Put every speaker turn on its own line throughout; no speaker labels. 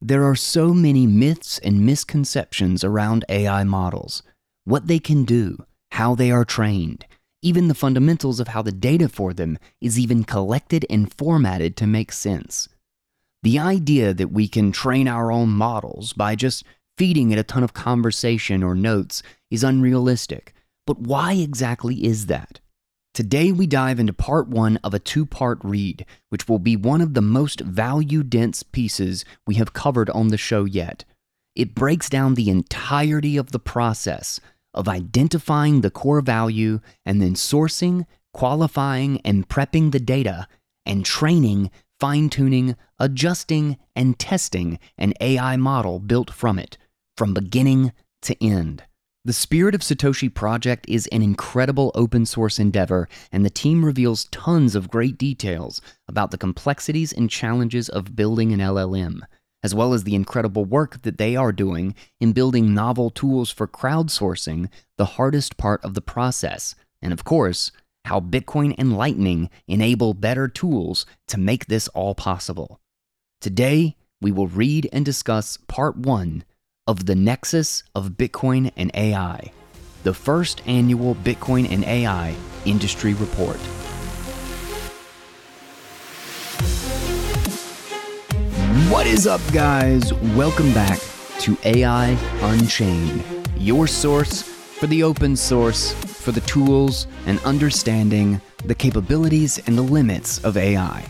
There are so many myths and misconceptions around AI models what they can do, how they are trained, even the fundamentals of how the data for them is even collected and formatted to make sense. The idea that we can train our own models by just feeding it a ton of conversation or notes is unrealistic. But why exactly is that? Today, we dive into part one of a two part read, which will be one of the most value dense pieces we have covered on the show yet. It breaks down the entirety of the process of identifying the core value and then sourcing, qualifying, and prepping the data, and training, fine tuning, adjusting, and testing an AI model built from it, from beginning to end. The Spirit of Satoshi project is an incredible open source endeavor, and the team reveals tons of great details about the complexities and challenges of building an LLM, as well as the incredible work that they are doing in building novel tools for crowdsourcing, the hardest part of the process, and of course, how Bitcoin and Lightning enable better tools to make this all possible. Today, we will read and discuss part one of the Nexus of Bitcoin and AI, the first annual Bitcoin and AI industry report. What is up, guys? Welcome back to AI Unchained, your source for the open source, for the tools and understanding the capabilities and the limits of AI.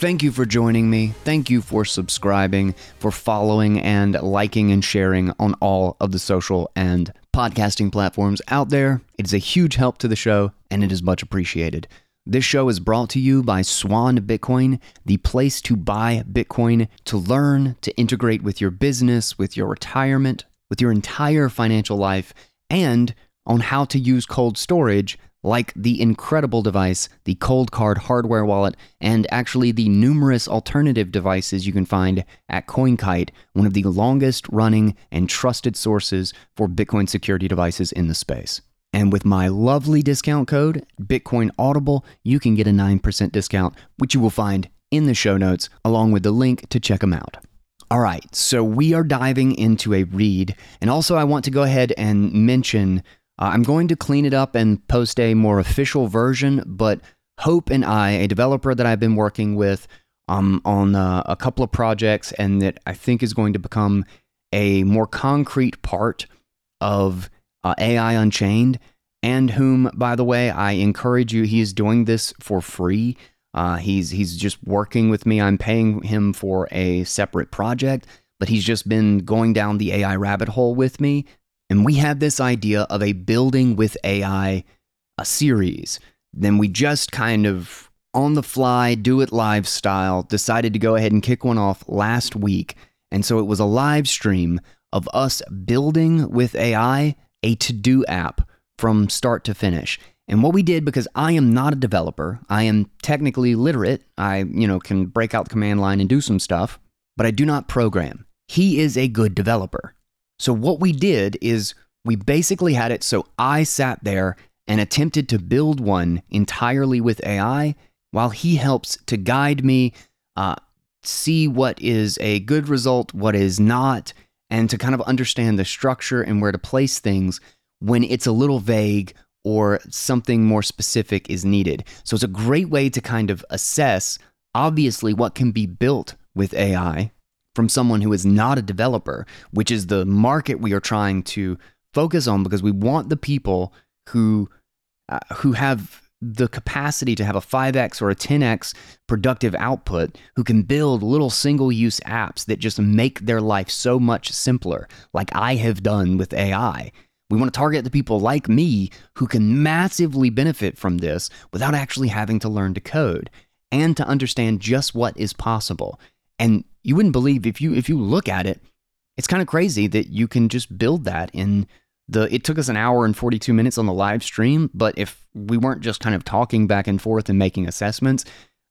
Thank you for joining me. Thank you for subscribing, for following and liking and sharing on all of the social and podcasting platforms out there. It is a huge help to the show and it is much appreciated. This show is brought to you by Swan Bitcoin, the place to buy Bitcoin, to learn, to integrate with your business, with your retirement, with your entire financial life, and on how to use cold storage like the incredible device, the Coldcard hardware wallet, and actually the numerous alternative devices you can find at CoinKite, one of the longest running and trusted sources for Bitcoin security devices in the space. And with my lovely discount code, Bitcoin Audible, you can get a 9% discount, which you will find in the show notes, along with the link to check them out. All right, so we are diving into a read. And also, I want to go ahead and mention uh, I'm going to clean it up and post a more official version, but Hope and I, a developer that I've been working with um, on uh, a couple of projects, and that I think is going to become a more concrete part of uh, AI Unchained, and whom, by the way, I encourage you, he is doing this for free. Uh, he's he's just working with me. I'm paying him for a separate project, but he's just been going down the AI rabbit hole with me and we had this idea of a building with AI a series. Then we just kind of on the fly, do it live style, decided to go ahead and kick one off last week. And so it was a live stream of us building with AI a to do app from start to finish. And what we did because I am not a developer, I am technically literate. I, you know, can break out the command line and do some stuff, but I do not program. He is a good developer. So, what we did is we basically had it so I sat there and attempted to build one entirely with AI while he helps to guide me, uh, see what is a good result, what is not, and to kind of understand the structure and where to place things when it's a little vague or something more specific is needed. So, it's a great way to kind of assess, obviously, what can be built with AI from someone who is not a developer, which is the market we are trying to focus on because we want the people who uh, who have the capacity to have a 5x or a 10x productive output who can build little single use apps that just make their life so much simpler like I have done with AI. We want to target the people like me who can massively benefit from this without actually having to learn to code and to understand just what is possible. And you wouldn't believe if you if you look at it, it's kind of crazy that you can just build that in the it took us an hour and 42 minutes on the live stream, but if we weren't just kind of talking back and forth and making assessments,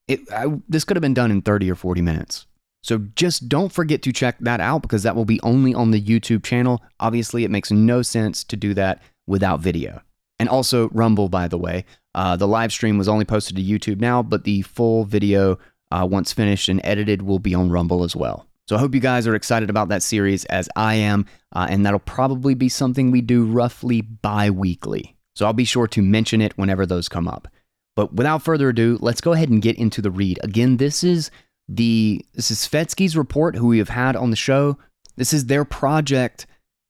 it I, this could have been done in 30 or 40 minutes. So just don't forget to check that out because that will be only on the YouTube channel. Obviously, it makes no sense to do that without video. And also Rumble, by the way. Uh, the live stream was only posted to YouTube now, but the full video uh, once finished and edited, will be on Rumble as well. So I hope you guys are excited about that series as I am, uh, and that'll probably be something we do roughly bi weekly. So I'll be sure to mention it whenever those come up. But without further ado, let's go ahead and get into the read. Again, this is the this is Svetski's report, who we have had on the show. This is their project,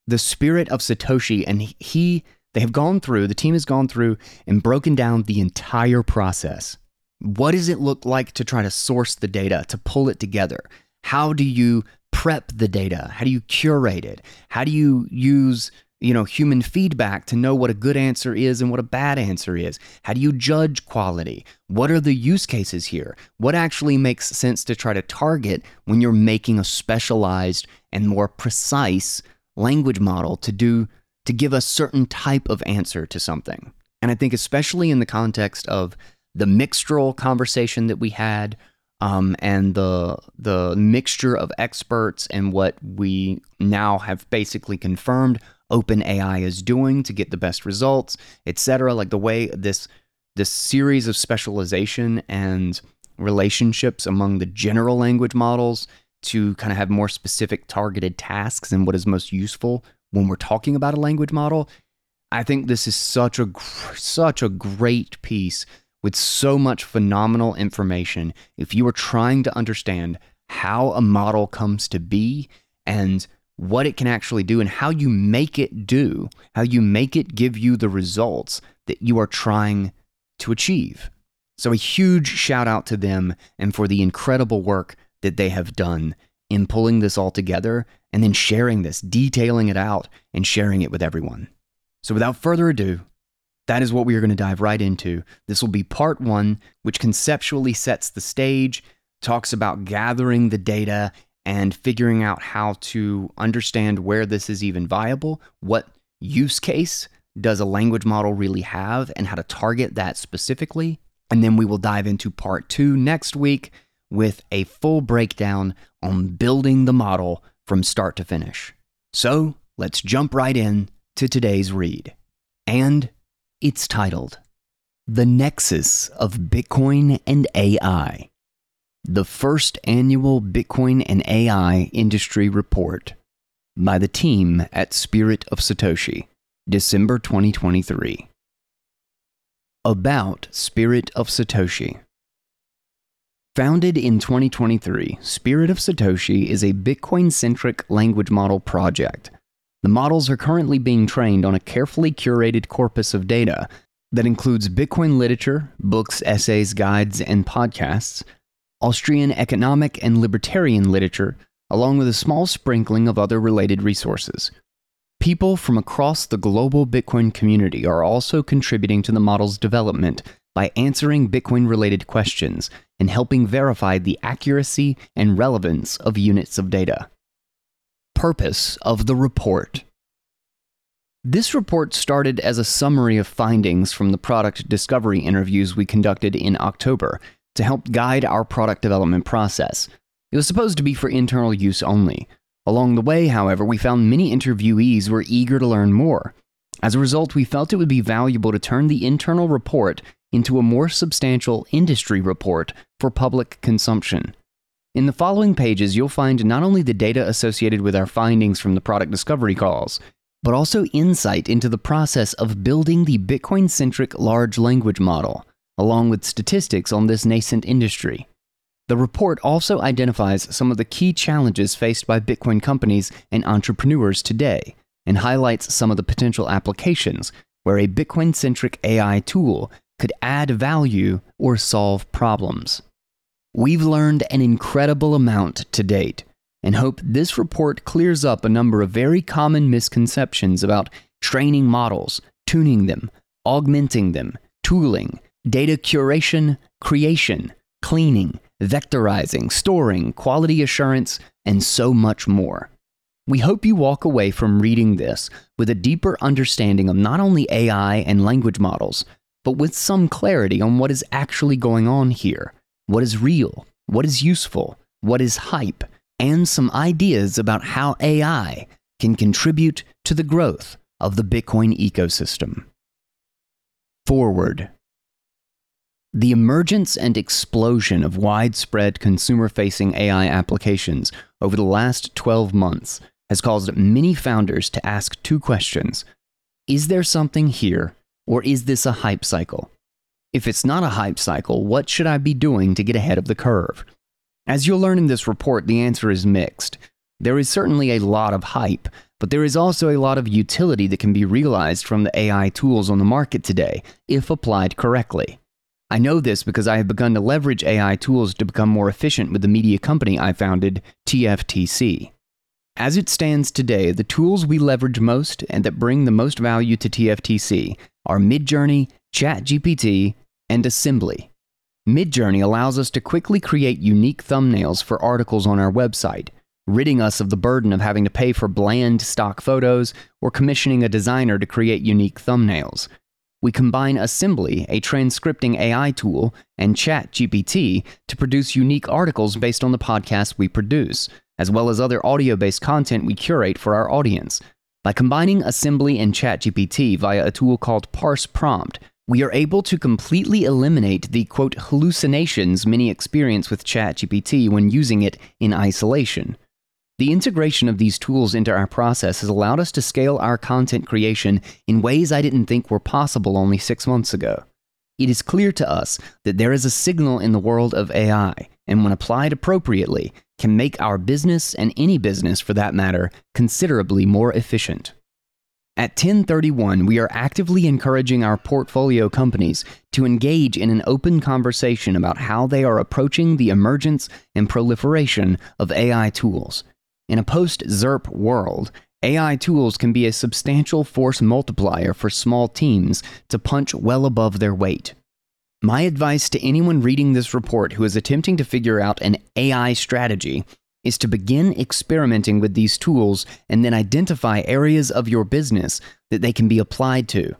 The Spirit of Satoshi, and he they have gone through, the team has gone through and broken down the entire process. What does it look like to try to source the data, to pull it together? How do you prep the data? How do you curate it? How do you use you know human feedback to know what a good answer is and what a bad answer is how do you judge quality what are the use cases here what actually makes sense to try to target when you're making a specialized and more precise language model to do to give a certain type of answer to something and i think especially in the context of the mixtral conversation that we had um, and the the mixture of experts and what we now have basically confirmed OpenAI is doing to get the best results, etc. Like the way this this series of specialization and relationships among the general language models to kind of have more specific targeted tasks and what is most useful when we're talking about a language model. I think this is such a such a great piece with so much phenomenal information if you are trying to understand how a model comes to be and what it can actually do and how you make it do, how you make it give you the results that you are trying to achieve. So, a huge shout out to them and for the incredible work that they have done in pulling this all together and then sharing this, detailing it out, and sharing it with everyone. So, without further ado, that is what we are going to dive right into. This will be part one, which conceptually sets the stage, talks about gathering the data and figuring out how to understand where this is even viable, what use case does a language model really have, and how to target that specifically. And then we will dive into part two next week with a full breakdown on building the model from start to finish. So let's jump right in to today's read. And it's titled The Nexus of Bitcoin and AI, the first annual Bitcoin and AI industry report by the team at Spirit of Satoshi, December 2023. About Spirit of Satoshi. Founded in 2023, Spirit of Satoshi is a Bitcoin centric language model project the models are currently being trained on a carefully curated corpus of data that includes Bitcoin literature, books, essays, guides, and podcasts, Austrian economic and libertarian literature, along with a small sprinkling of other related resources. People from across the global Bitcoin community are also contributing to the model's development by answering Bitcoin related questions and helping verify the accuracy and relevance of units of data purpose of the report. This report started as a summary of findings from the product discovery interviews we conducted in October to help guide our product development process. It was supposed to be for internal use only. Along the way, however, we found many interviewees were eager to learn more. As a result, we felt it would be valuable to turn the internal report into a more substantial industry report for public consumption. In the following pages, you'll find not only the data associated with our findings from the product discovery calls, but also insight into the process of building the Bitcoin centric large language model, along with statistics on this nascent industry. The report also identifies some of the key challenges faced by Bitcoin companies and entrepreneurs today, and highlights some of the potential applications where a Bitcoin centric AI tool could add value or solve problems. We've learned an incredible amount to date and hope this report clears up a number of very common misconceptions about training models, tuning them, augmenting them, tooling, data curation, creation, cleaning, vectorizing, storing, quality assurance, and so much more. We hope you walk away from reading this with a deeper understanding of not only AI and language models, but with some clarity on what is actually going on here what is real, what is useful, what is hype, and some ideas about how AI can contribute to the growth of the Bitcoin ecosystem. Forward. The emergence and explosion of widespread consumer facing AI applications over the last 12 months has caused many founders to ask two questions Is there something here, or is this a hype cycle? If it's not a hype cycle, what should I be doing to get ahead of the curve? As you'll learn in this report, the answer is mixed. There is certainly a lot of hype, but there is also a lot of utility that can be realized from the AI tools on the market today, if applied correctly. I know this because I have begun to leverage AI tools to become more efficient with the media company I founded, TFTC. As it stands today, the tools we leverage most and that bring the most value to TFTC are Midjourney, ChatGPT, and Assembly. Midjourney allows us to quickly create unique thumbnails for articles on our website, ridding us of the burden of having to pay for bland stock photos or commissioning a designer to create unique thumbnails. We combine Assembly, a transcripting AI tool, and ChatGPT to produce unique articles based on the podcast we produce, as well as other audio based content we curate for our audience. By combining Assembly and ChatGPT via a tool called Parse Prompt, we are able to completely eliminate the quote hallucinations many experience with ChatGPT when using it in isolation. The integration of these tools into our process has allowed us to scale our content creation in ways I didn't think were possible only six months ago. It is clear to us that there is a signal in the world of AI, and when applied appropriately, can make our business and any business for that matter considerably more efficient. At 1031, we are actively encouraging our portfolio companies to engage in an open conversation about how they are approaching the emergence and proliferation of AI tools. In a post ZIRP world, AI tools can be a substantial force multiplier for small teams to punch well above their weight. My advice to anyone reading this report who is attempting to figure out an AI strategy is to begin experimenting with these tools and then identify areas of your business that they can be applied to.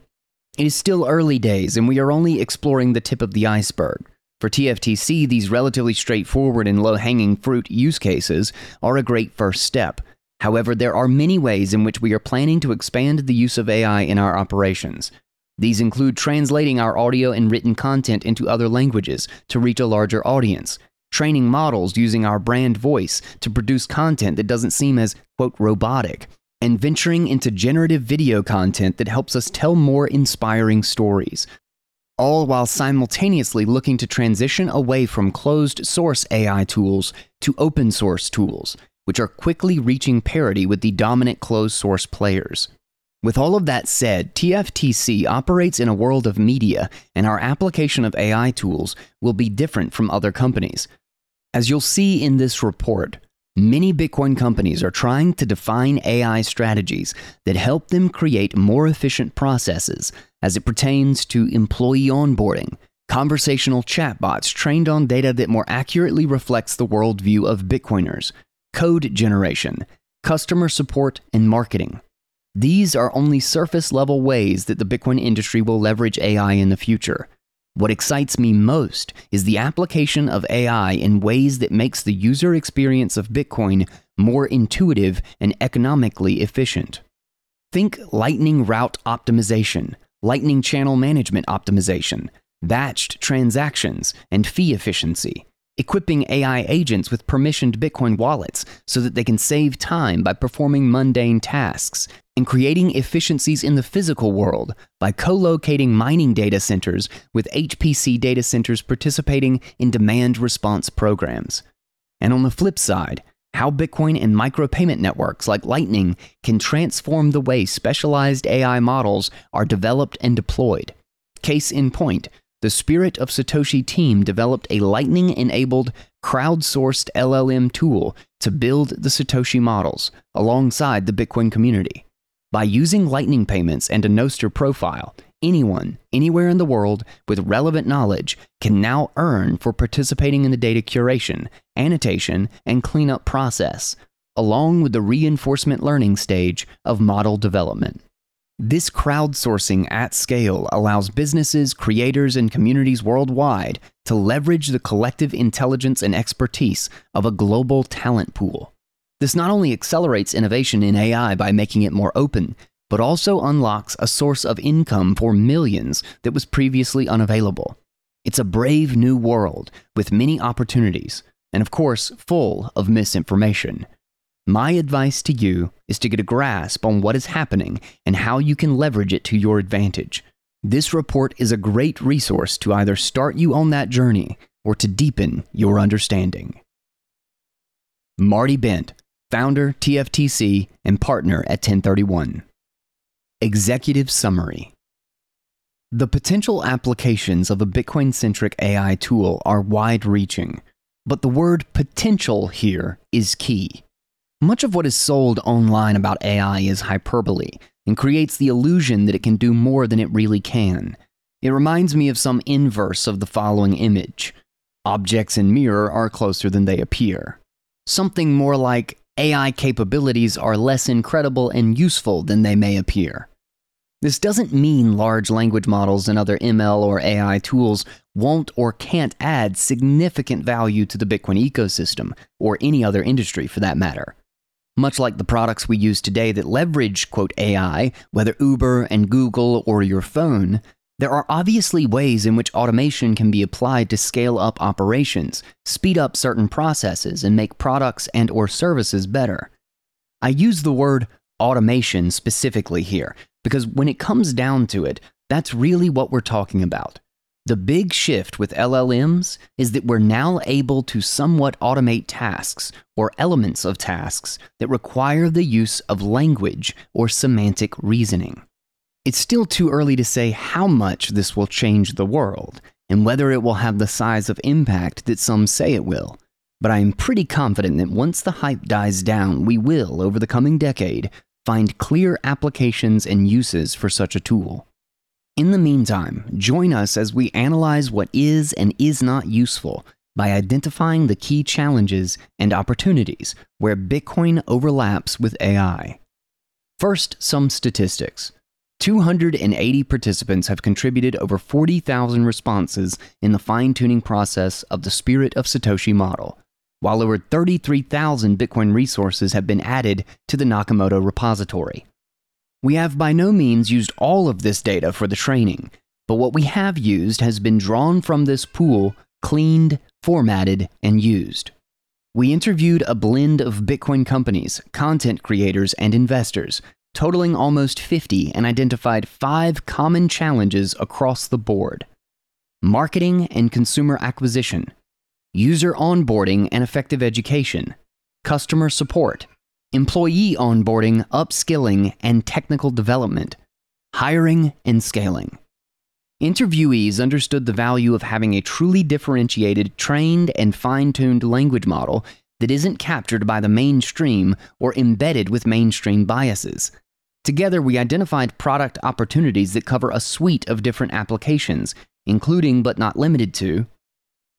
It is still early days and we are only exploring the tip of the iceberg. For TFTC, these relatively straightforward and low hanging fruit use cases are a great first step. However, there are many ways in which we are planning to expand the use of AI in our operations. These include translating our audio and written content into other languages to reach a larger audience, training models using our brand voice to produce content that doesn't seem as, quote, robotic, and venturing into generative video content that helps us tell more inspiring stories. All while simultaneously looking to transition away from closed source AI tools to open source tools, which are quickly reaching parity with the dominant closed source players. With all of that said, TFTC operates in a world of media, and our application of AI tools will be different from other companies. As you'll see in this report, many Bitcoin companies are trying to define AI strategies that help them create more efficient processes as it pertains to employee onboarding, conversational chatbots trained on data that more accurately reflects the worldview of Bitcoiners, code generation, customer support, and marketing. These are only surface level ways that the Bitcoin industry will leverage AI in the future. What excites me most is the application of AI in ways that makes the user experience of Bitcoin more intuitive and economically efficient. Think Lightning Route Optimization, Lightning Channel Management Optimization, batched transactions, and fee efficiency equipping AI agents with permissioned Bitcoin wallets so that they can save time by performing mundane tasks, and creating efficiencies in the physical world by co locating mining data centers with HPC data centers participating in demand response programs. And on the flip side, how Bitcoin and micropayment networks like Lightning can transform the way specialized AI models are developed and deployed. Case in point, the Spirit of Satoshi team developed a Lightning enabled, crowdsourced LLM tool to build the Satoshi models alongside the Bitcoin community. By using Lightning payments and a Nostr profile, anyone, anywhere in the world with relevant knowledge can now earn for participating in the data curation, annotation, and cleanup process, along with the reinforcement learning stage of model development. This crowdsourcing at scale allows businesses, creators, and communities worldwide to leverage the collective intelligence and expertise of a global talent pool. This not only accelerates innovation in AI by making it more open, but also unlocks a source of income for millions that was previously unavailable. It's a brave new world with many opportunities, and of course, full of misinformation. My advice to you is to get a grasp on what is happening and how you can leverage it to your advantage. This report is a great resource to either start you on that journey or to deepen your understanding. Marty Bent, founder, TFTC, and partner at 1031. Executive Summary The potential applications of a Bitcoin centric AI tool are wide reaching, but the word potential here is key. Much of what is sold online about AI is hyperbole and creates the illusion that it can do more than it really can. It reminds me of some inverse of the following image Objects in mirror are closer than they appear. Something more like AI capabilities are less incredible and useful than they may appear. This doesn't mean large language models and other ML or AI tools won't or can't add significant value to the Bitcoin ecosystem, or any other industry for that matter. Much like the products we use today that leverage, quote, AI, whether Uber and Google or your phone, there are obviously ways in which automation can be applied to scale up operations, speed up certain processes, and make products and or services better. I use the word automation specifically here because when it comes down to it, that's really what we're talking about. The big shift with LLMs is that we're now able to somewhat automate tasks or elements of tasks that require the use of language or semantic reasoning. It's still too early to say how much this will change the world and whether it will have the size of impact that some say it will. But I am pretty confident that once the hype dies down, we will, over the coming decade, find clear applications and uses for such a tool. In the meantime, join us as we analyze what is and is not useful by identifying the key challenges and opportunities where Bitcoin overlaps with AI. First, some statistics. 280 participants have contributed over 40,000 responses in the fine tuning process of the Spirit of Satoshi model, while over 33,000 Bitcoin resources have been added to the Nakamoto repository. We have by no means used all of this data for the training, but what we have used has been drawn from this pool, cleaned, formatted, and used. We interviewed a blend of Bitcoin companies, content creators, and investors totaling almost 50, and identified five common challenges across the board marketing and consumer acquisition, user onboarding and effective education, customer support, employee onboarding, upskilling, and technical development, hiring and scaling. Interviewees understood the value of having a truly differentiated, trained, and fine tuned language model that isn't captured by the mainstream or embedded with mainstream biases. Together, we identified product opportunities that cover a suite of different applications, including but not limited to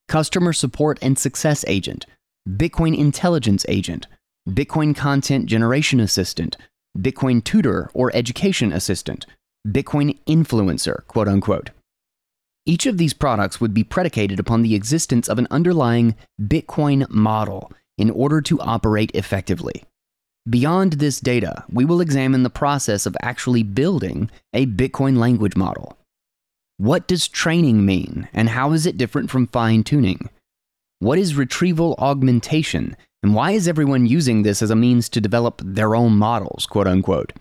Customer Support and Success Agent, Bitcoin Intelligence Agent, Bitcoin Content Generation Assistant, Bitcoin Tutor or Education Assistant, Bitcoin Influencer, quote unquote. Each of these products would be predicated upon the existence of an underlying Bitcoin model in order to operate effectively. Beyond this data, we will examine the process of actually building a Bitcoin language model. What does training mean, and how is it different from fine tuning? What is retrieval augmentation, and why is everyone using this as a means to develop their own models, quote unquote?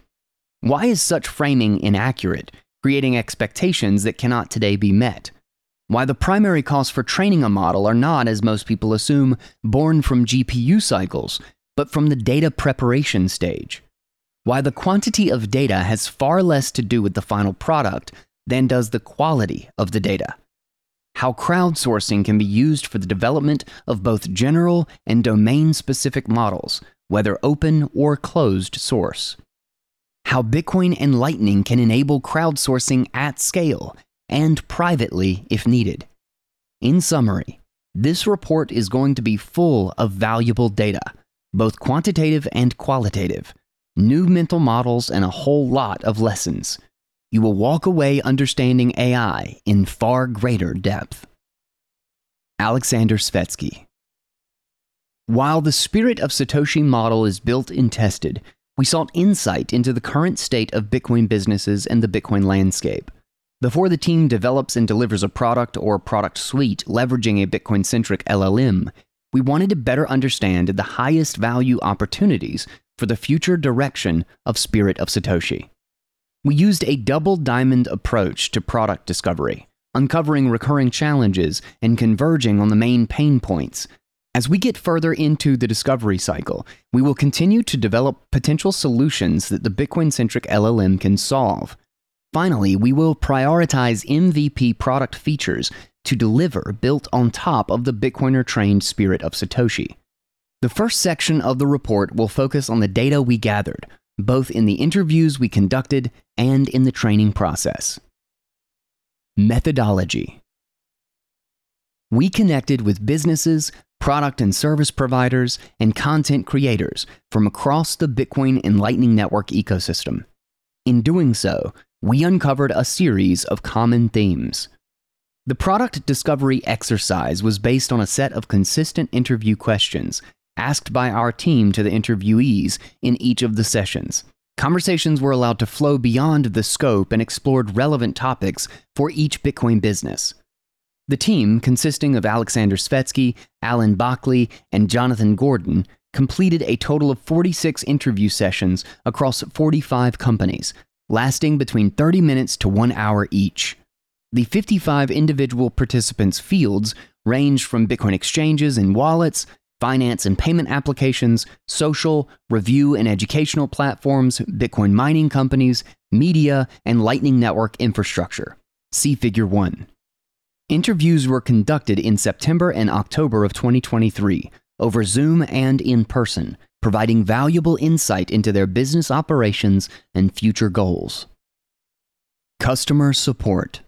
Why is such framing inaccurate, creating expectations that cannot today be met? Why the primary costs for training a model are not, as most people assume, born from GPU cycles, but from the data preparation stage. Why the quantity of data has far less to do with the final product than does the quality of the data. How crowdsourcing can be used for the development of both general and domain specific models, whether open or closed source. How Bitcoin and Lightning can enable crowdsourcing at scale and privately if needed. In summary, this report is going to be full of valuable data, both quantitative and qualitative, new mental models, and a whole lot of lessons. You will walk away understanding AI in far greater depth. Alexander Svetski. While the spirit of Satoshi model is built and tested, we sought insight into the current state of Bitcoin businesses and the Bitcoin landscape. Before the team develops and delivers a product or product suite leveraging a Bitcoin centric LLM, we wanted to better understand the highest value opportunities for the future direction of Spirit of Satoshi. We used a double diamond approach to product discovery, uncovering recurring challenges and converging on the main pain points. As we get further into the discovery cycle, we will continue to develop potential solutions that the Bitcoin centric LLM can solve. Finally, we will prioritize MVP product features to deliver built on top of the Bitcoiner trained spirit of Satoshi. The first section of the report will focus on the data we gathered, both in the interviews we conducted and in the training process. Methodology We connected with businesses, product and service providers, and content creators from across the Bitcoin and Lightning Network ecosystem. In doing so, we uncovered a series of common themes. The product discovery exercise was based on a set of consistent interview questions asked by our team to the interviewees in each of the sessions. Conversations were allowed to flow beyond the scope and explored relevant topics for each Bitcoin business. The team, consisting of Alexander Svetski, Alan Bockley, and Jonathan Gordon, completed a total of 46 interview sessions across 45 companies, lasting between 30 minutes to one hour each. The 55 individual participants' fields ranged from Bitcoin exchanges and wallets, finance and payment applications, social, review and educational platforms, Bitcoin mining companies, media, and Lightning Network infrastructure. See Figure 1. Interviews were conducted in September and October of 2023 over Zoom and in person, providing valuable insight into their business operations and future goals. Customer support.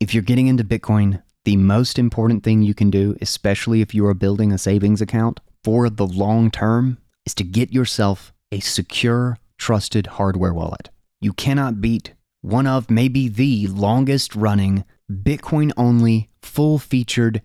If you're getting into Bitcoin, the most important thing you can do, especially if you are building a savings account for the long term, is to get yourself a secure, trusted hardware wallet. You cannot beat one of maybe the longest running Bitcoin only, full featured,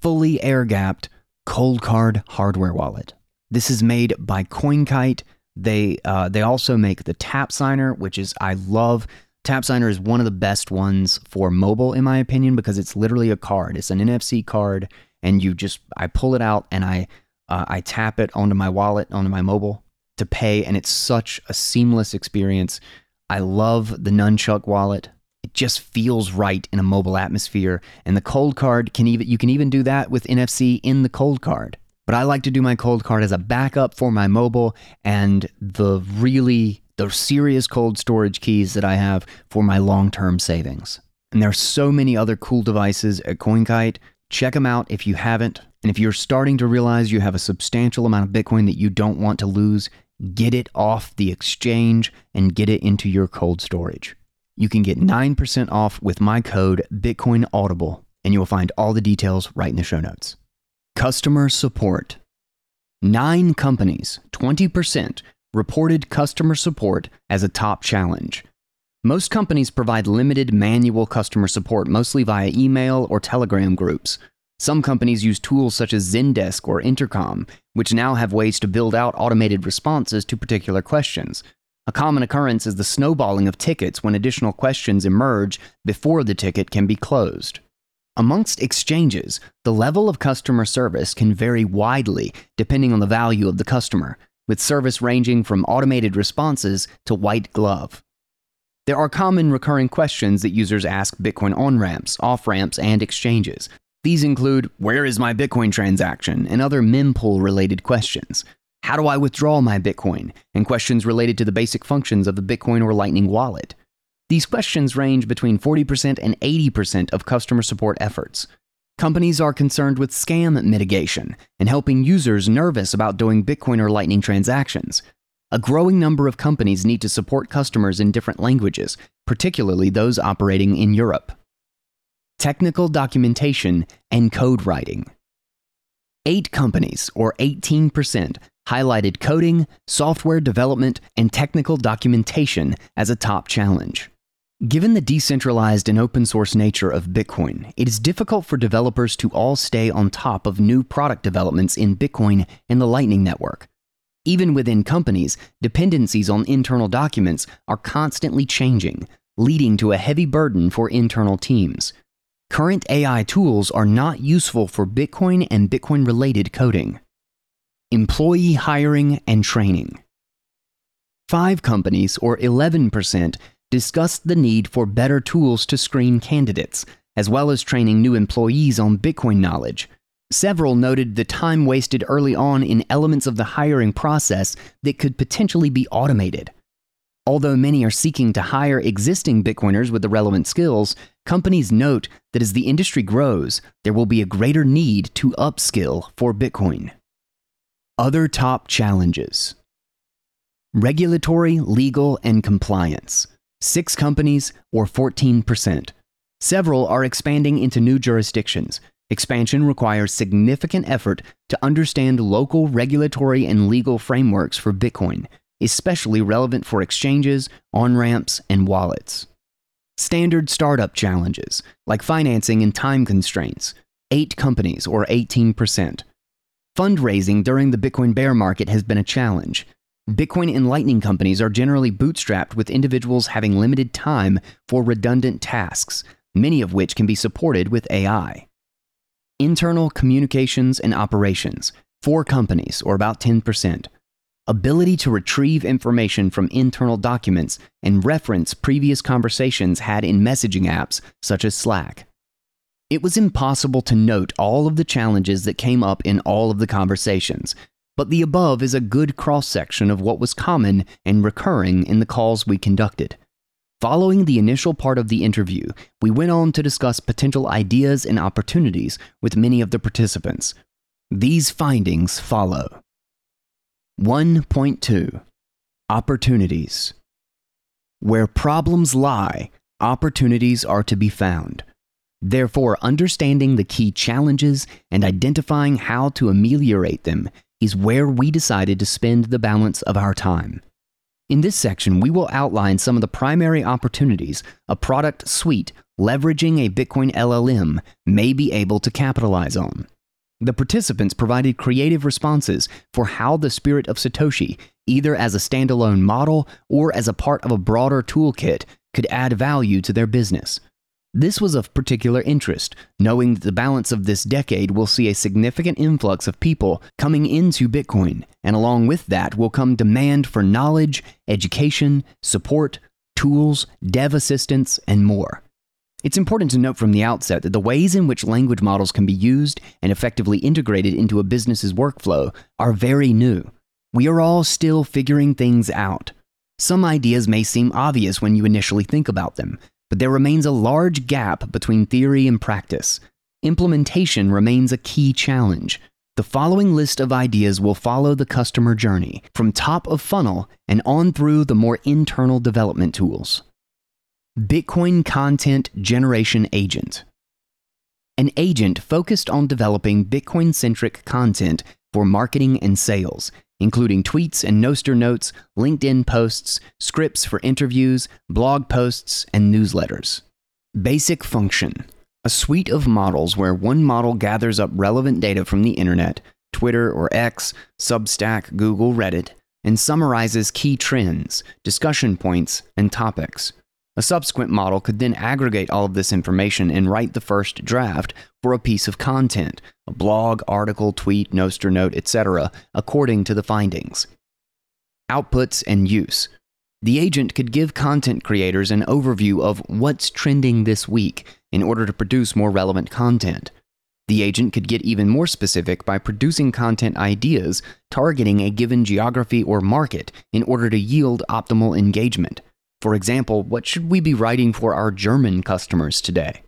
fully air gapped Coldcard hardware wallet. This is made by CoinKite. They uh, they also make the Tap Signer, which is I love. Tap Signer is one of the best ones for mobile, in my opinion, because it's literally a card. It's an NFC card, and you just I pull it out and I uh, I tap it onto my wallet, onto my mobile to pay, and it's such a seamless experience. I love the Nunchuk wallet. It just feels right in a mobile atmosphere, and the Coldcard can even you can even do that with NFC in the Coldcard. But I like to do my Coldcard as a backup for my mobile and the really the serious cold storage keys that I have for my long term savings. And there are so many other cool devices at CoinKite. Check them out if you haven't. And if you're starting to realize you have a substantial amount of Bitcoin that you don't want to lose, get it off the exchange and get it into your cold storage. You can get 9% off with my code Bitcoin Audible, and you will find all the details right in the show notes. Customer support. Nine companies, 20%, reported customer support as a top challenge. Most companies provide limited manual customer support, mostly via email or Telegram groups. Some companies use tools such as Zendesk or Intercom, which now have ways to build out automated responses to particular questions. A common occurrence is the snowballing of tickets when additional questions emerge before the ticket can be closed. Amongst exchanges, the level of customer service can vary widely depending on the value of the customer with service ranging from automated responses to white glove. There are common recurring questions that users ask Bitcoin on ramps, off ramps, and exchanges. These include Where is my Bitcoin transaction? and other mempool related questions. How do I withdraw my Bitcoin? and questions related to the basic functions of the Bitcoin or Lightning wallet. These questions range between 40% and 80% of customer support efforts. Companies are concerned with scam mitigation and helping users nervous about doing Bitcoin or Lightning transactions. A growing number of companies need to support customers in different languages, particularly those operating in Europe. Technical documentation and code writing. Eight companies, or 18%, highlighted coding, software development, and technical documentation as a top challenge. Given the decentralized and open source nature of Bitcoin, it is difficult for developers to all stay on top of new product developments in Bitcoin and the Lightning Network. Even within companies, dependencies on internal documents are constantly changing, leading to a heavy burden for internal teams. Current AI tools are not useful for Bitcoin and Bitcoin related coding. Employee hiring and training. Five companies, or 11%, discussed the need for better tools to screen candidates, as well as training new employees on Bitcoin knowledge. Several noted the time wasted early on in elements of the hiring process that could potentially be automated. Although many are seeking to hire existing Bitcoiners with the relevant skills, companies note that as the industry grows, there will be a greater need to upskill for Bitcoin. Other top challenges regulatory, legal, and compliance. Six companies, or 14%. Several are expanding into new jurisdictions. Expansion requires significant effort to understand local regulatory and legal frameworks for Bitcoin, especially relevant for exchanges, on ramps, and wallets. Standard startup challenges, like financing and time constraints, 8 companies, or 18%. Fundraising during the Bitcoin bear market has been a challenge. Bitcoin and Lightning companies are generally bootstrapped with individuals having limited time for redundant tasks, many of which can be supported with AI. Internal communications and operations, four companies, or about 10%. Ability to retrieve information from internal documents and reference previous conversations had in messaging apps such as Slack. It was impossible to note all of the challenges that came up in all of the conversations, but the above is a good cross section of what was common and recurring in the calls we conducted. Following the initial part of the interview, we went on to discuss potential ideas and opportunities with many of the participants. These findings follow 1.2 Opportunities Where problems lie, opportunities are to be found. Therefore, understanding the key challenges and identifying how to ameliorate them is where we decided to spend the balance of our time. In this section, we will outline some of the primary opportunities a product suite leveraging a Bitcoin LLM may be able to capitalize on. The participants provided creative responses for how the Spirit of Satoshi, either as a standalone model or as a part of a broader toolkit, could add value to their business. This was of particular interest, knowing that the balance of this decade will see a significant influx of people coming into Bitcoin, and along with that will come demand for knowledge, education, support, tools, dev assistance, and more. It's important to note from the outset that the ways in which language models can be used and effectively integrated into a business's workflow are very new. We are all still figuring things out. Some ideas may seem obvious when you initially think about them, but there remains a large gap between theory and practice. Implementation remains a key challenge. The following list of ideas will follow the customer journey from top of funnel and on through the more internal development tools. Bitcoin Content Generation Agent An agent focused on developing Bitcoin centric content for marketing and sales, including tweets and Nostr notes, LinkedIn posts, scripts for interviews, blog posts, and newsletters. Basic function a suite of models where one model gathers up relevant data from the internet, Twitter or X, Substack, Google, Reddit, and summarizes key trends, discussion points, and topics. A subsequent model could then aggregate all of this information and write the first draft for a piece of content, a blog, article, tweet, Nostr note, etc., according to the findings. Outputs and use. The agent could give content creators an overview of what's trending this week in order to produce more relevant content. The agent could get even more specific by producing content ideas targeting a given geography or market in order to yield optimal engagement. For example, what should we be writing for our German customers today?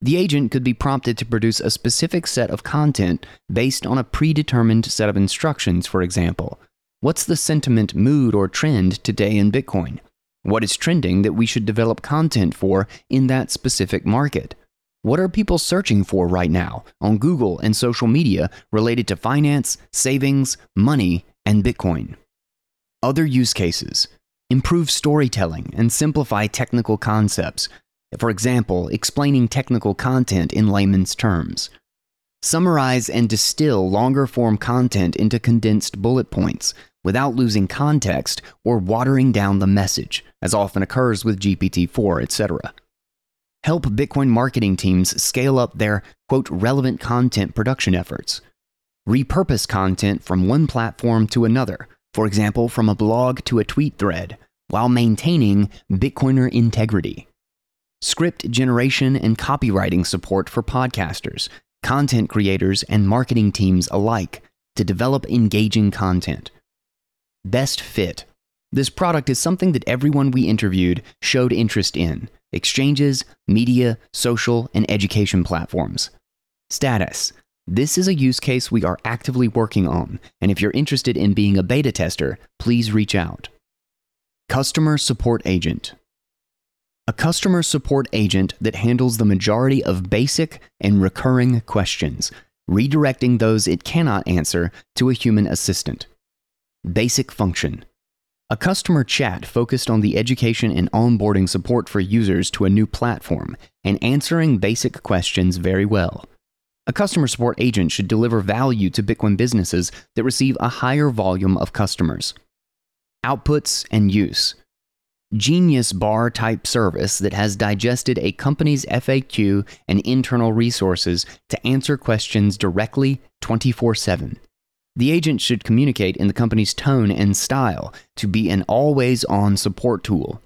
The agent could be prompted to produce a specific set of content based on a predetermined set of instructions, for example. What's the sentiment, mood, or trend today in Bitcoin? What is trending that we should develop content for in that specific market? What are people searching for right now on Google and social media related to finance, savings, money, and Bitcoin? Other use cases improve storytelling, and simplify technical concepts. For example, explaining technical content in layman's terms. Summarize and distill longer form content into condensed bullet points without losing context or watering down the message, as often occurs with GPT 4, etc. Help Bitcoin marketing teams scale up their, quote, relevant content production efforts. Repurpose content from one platform to another, for example, from a blog to a tweet thread, while maintaining Bitcoiner integrity. Script generation and copywriting support for podcasters, content creators, and marketing teams alike to develop engaging content. Best fit. This product is something that everyone we interviewed showed interest in exchanges, media, social, and education platforms. Status. This is a use case we are actively working on, and if you're interested in being a beta tester, please reach out. Customer Support Agent. A customer support agent that handles the majority of basic and recurring questions, redirecting those it cannot answer to a human assistant. Basic function. A customer chat focused on the education and onboarding support for users to a new platform and answering basic questions very well. A customer support agent should deliver value to Bitcoin businesses that receive a higher volume of customers. Outputs and use. Genius bar type service that has digested a company's FAQ and internal resources to answer questions directly 24 7. The agent should communicate in the company's tone and style to be an always on support tool,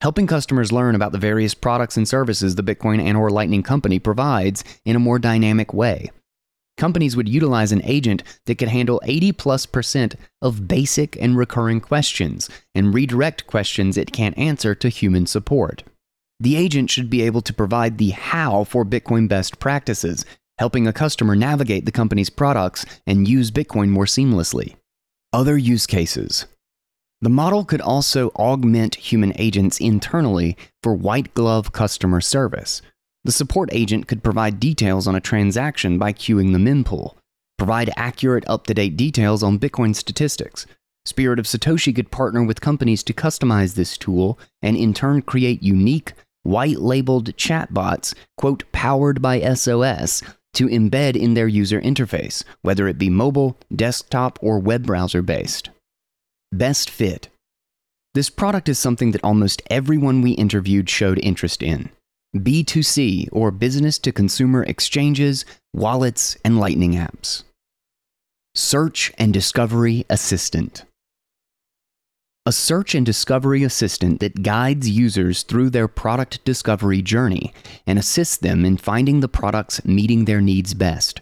helping customers learn about the various products and services the Bitcoin and or Lightning company provides in a more dynamic way. Companies would utilize an agent that could handle 80 plus percent of basic and recurring questions and redirect questions it can't answer to human support. The agent should be able to provide the how for Bitcoin best practices helping a customer navigate the company's products and use Bitcoin more seamlessly. Other use cases. The model could also augment human agents internally for white glove customer service. The support agent could provide details on a transaction by queuing the mempool, provide accurate, up to date details on Bitcoin statistics. Spirit of Satoshi could partner with companies to customize this tool and in turn create unique, white labeled chatbots, quote, powered by SOS, to embed in their user interface, whether it be mobile, desktop, or web browser based. Best fit. This product is something that almost everyone we interviewed showed interest in. B2C, or business to consumer exchanges, wallets, and Lightning apps. Search and Discovery Assistant a search and discovery assistant that guides users through their product discovery journey and assists them in finding the products meeting their needs best.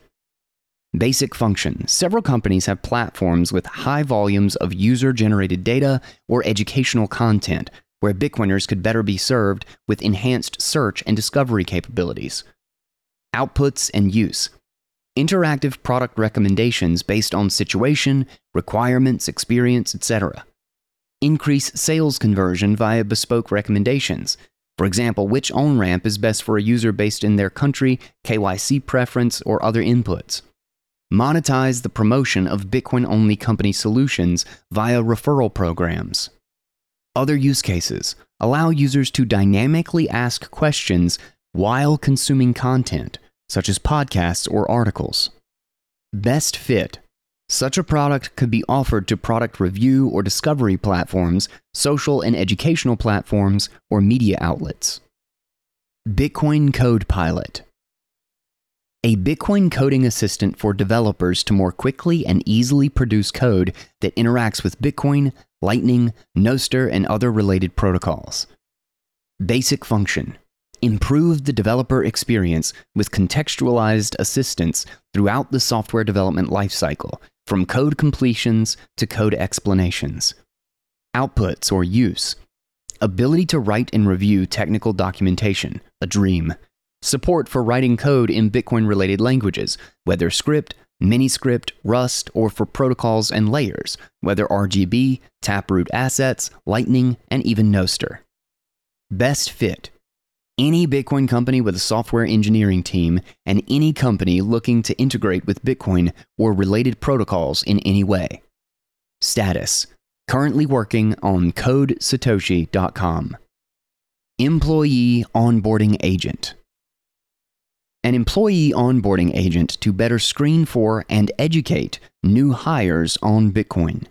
Basic function Several companies have platforms with high volumes of user generated data or educational content where Bitcoiners could better be served with enhanced search and discovery capabilities. Outputs and use interactive product recommendations based on situation, requirements, experience, etc increase sales conversion via bespoke recommendations. For example, which on ramp is best for a user based in their country, KYC preference, or other inputs. Monetize the promotion of Bitcoin only company solutions via referral programs. Other use cases allow users to dynamically ask questions while consuming content, such as podcasts or articles. Best fit such a product could be offered to product review or discovery platforms, social and educational platforms, or media outlets. Bitcoin Code Pilot a Bitcoin coding assistant for developers to more quickly and easily produce code that interacts with Bitcoin, Lightning, Nostr, and other related protocols. Basic function Improve the developer experience with contextualized assistance throughout the software development lifecycle from code completions to code explanations. Outputs or use ability to write and review technical documentation, a dream. Support for writing code in Bitcoin related languages, whether script, miniscript, Rust, or for protocols and layers, whether RGB, Taproot assets, Lightning, and even Nostr. Best fit any Bitcoin company with a software engineering team, and any company looking to integrate with Bitcoin or related protocols in any way. Status Currently working on codesatoshi.com. Employee Onboarding Agent. An employee onboarding agent to better screen for and educate new hires on Bitcoin.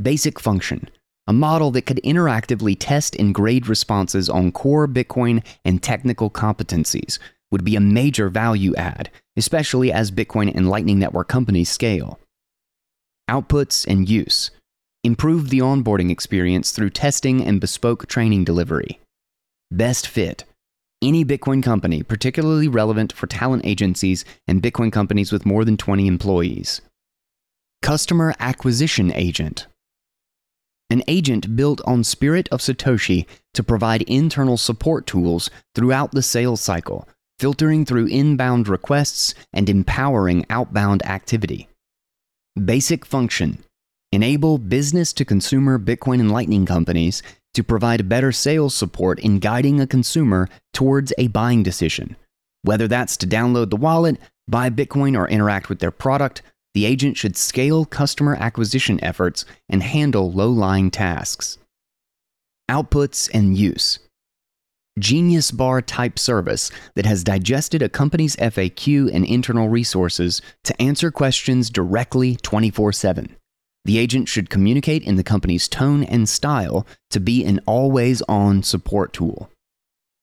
Basic function a model that could interactively test and grade responses on core Bitcoin and technical competencies would be a major value add, especially as Bitcoin and Lightning Network companies scale. Outputs and use improve the onboarding experience through testing and bespoke training delivery. Best fit any Bitcoin company, particularly relevant for talent agencies and Bitcoin companies with more than 20 employees. Customer Acquisition Agent an agent built on Spirit of Satoshi to provide internal support tools throughout the sales cycle, filtering through inbound requests and empowering outbound activity. Basic function enable business to consumer Bitcoin and Lightning companies to provide better sales support in guiding a consumer towards a buying decision, whether that's to download the wallet, buy Bitcoin, or interact with their product. The agent should scale customer acquisition efforts and handle low lying tasks. Outputs and use. Genius Bar type service that has digested a company's FAQ and internal resources to answer questions directly 24 7. The agent should communicate in the company's tone and style to be an always on support tool.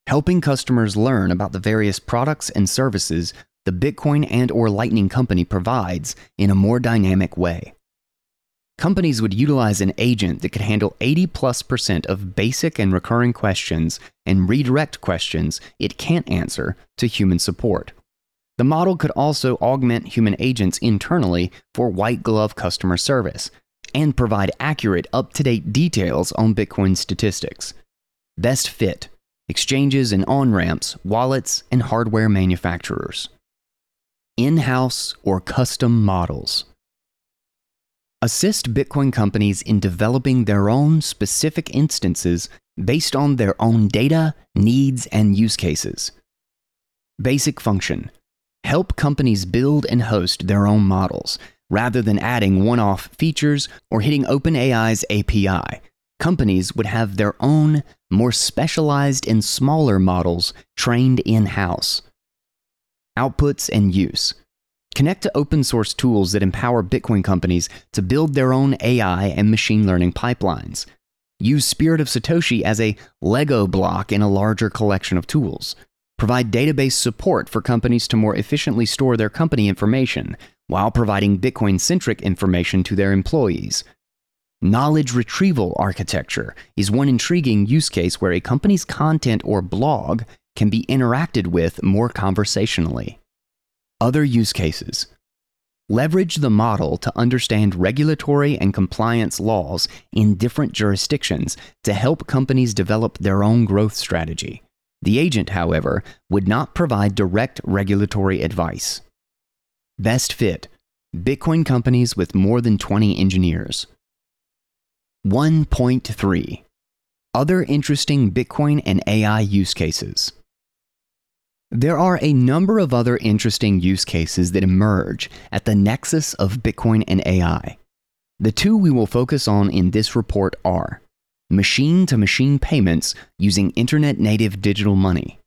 Helping customers learn about the various products and services the Bitcoin and or Lightning company provides in a more dynamic way. Companies would utilize an agent that could handle 80 plus percent of basic and recurring questions and redirect questions it can't answer to human support. The model could also augment human agents internally for white glove customer service and provide accurate, up to date details on Bitcoin statistics. Best fit exchanges and on ramps, wallets, and hardware manufacturers. In house or custom models. Assist Bitcoin companies in developing their own specific instances based on their own data, needs, and use cases. Basic function help companies build and host their own models rather than adding one off features or hitting OpenAI's API. Companies would have their own, more specialized and smaller models trained in house. Outputs and use. Connect to open source tools that empower Bitcoin companies to build their own AI and machine learning pipelines. Use Spirit of Satoshi as a Lego block in a larger collection of tools. Provide database support for companies to more efficiently store their company information while providing Bitcoin centric information to their employees. Knowledge retrieval architecture is one intriguing use case where a company's content or blog can be interacted with more conversationally. Other use cases Leverage the model to understand regulatory and compliance laws in different jurisdictions to help companies develop their own growth strategy. The agent, however, would not provide direct regulatory advice. Best fit Bitcoin companies with more than 20 engineers. 1.3 Other interesting Bitcoin and AI use cases. There are a number of other interesting use cases that emerge at the nexus of Bitcoin and AI. The two we will focus on in this report are machine to machine payments using internet native digital money,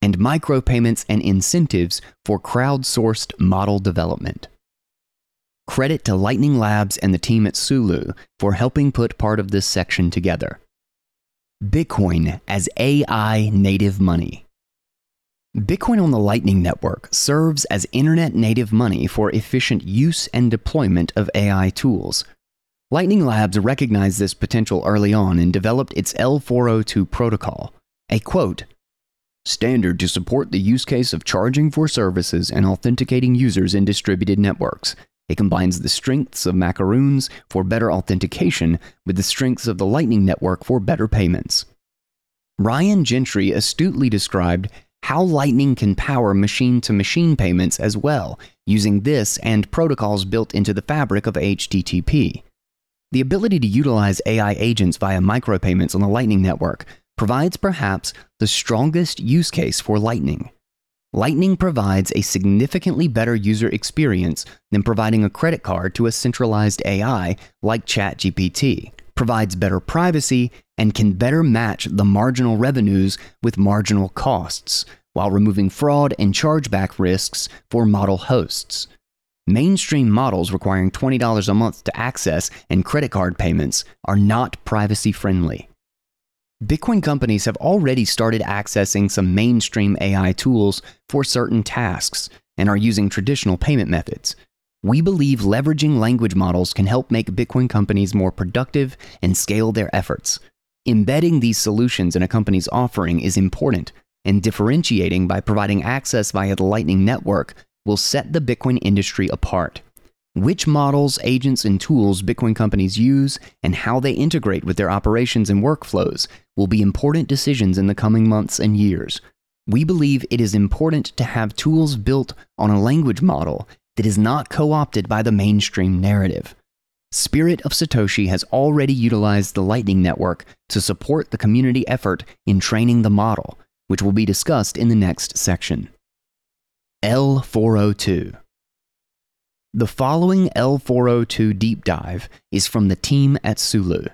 and micropayments and incentives for crowdsourced model development. Credit to Lightning Labs and the team at Sulu for helping put part of this section together. Bitcoin as AI native money. Bitcoin on the Lightning Network serves as internet native money for efficient use and deployment of AI tools. Lightning Labs recognized this potential early on and developed its L402 protocol, a quote, standard to support the use case of charging for services and authenticating users in distributed networks. It combines the strengths of macaroons for better authentication with the strengths of the Lightning Network for better payments. Ryan Gentry astutely described how Lightning can power machine to machine payments as well, using this and protocols built into the fabric of HTTP. The ability to utilize AI agents via micropayments on the Lightning Network provides perhaps the strongest use case for Lightning. Lightning provides a significantly better user experience than providing a credit card to a centralized AI like ChatGPT, provides better privacy, and can better match the marginal revenues with marginal costs, while removing fraud and chargeback risks for model hosts. Mainstream models requiring $20 a month to access and credit card payments are not privacy friendly. Bitcoin companies have already started accessing some mainstream AI tools for certain tasks and are using traditional payment methods. We believe leveraging language models can help make Bitcoin companies more productive and scale their efforts. Embedding these solutions in a company's offering is important, and differentiating by providing access via the Lightning Network will set the Bitcoin industry apart. Which models, agents, and tools Bitcoin companies use and how they integrate with their operations and workflows will be important decisions in the coming months and years. We believe it is important to have tools built on a language model that is not co opted by the mainstream narrative. Spirit of Satoshi has already utilized the Lightning Network to support the community effort in training the model, which will be discussed in the next section. L402 The following L402 deep dive is from the team at Sulu.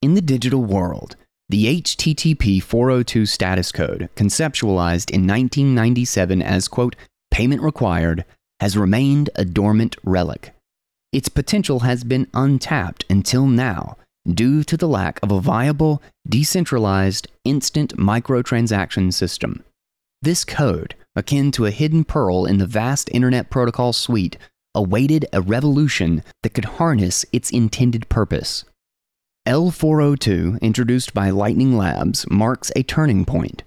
In the digital world, the HTTP 402 status code, conceptualized in 1997 as, quote, payment required, has remained a dormant relic. Its potential has been untapped until now due to the lack of a viable, decentralized, instant microtransaction system. This code, akin to a hidden pearl in the vast Internet Protocol suite, awaited a revolution that could harness its intended purpose. L402, introduced by Lightning Labs, marks a turning point.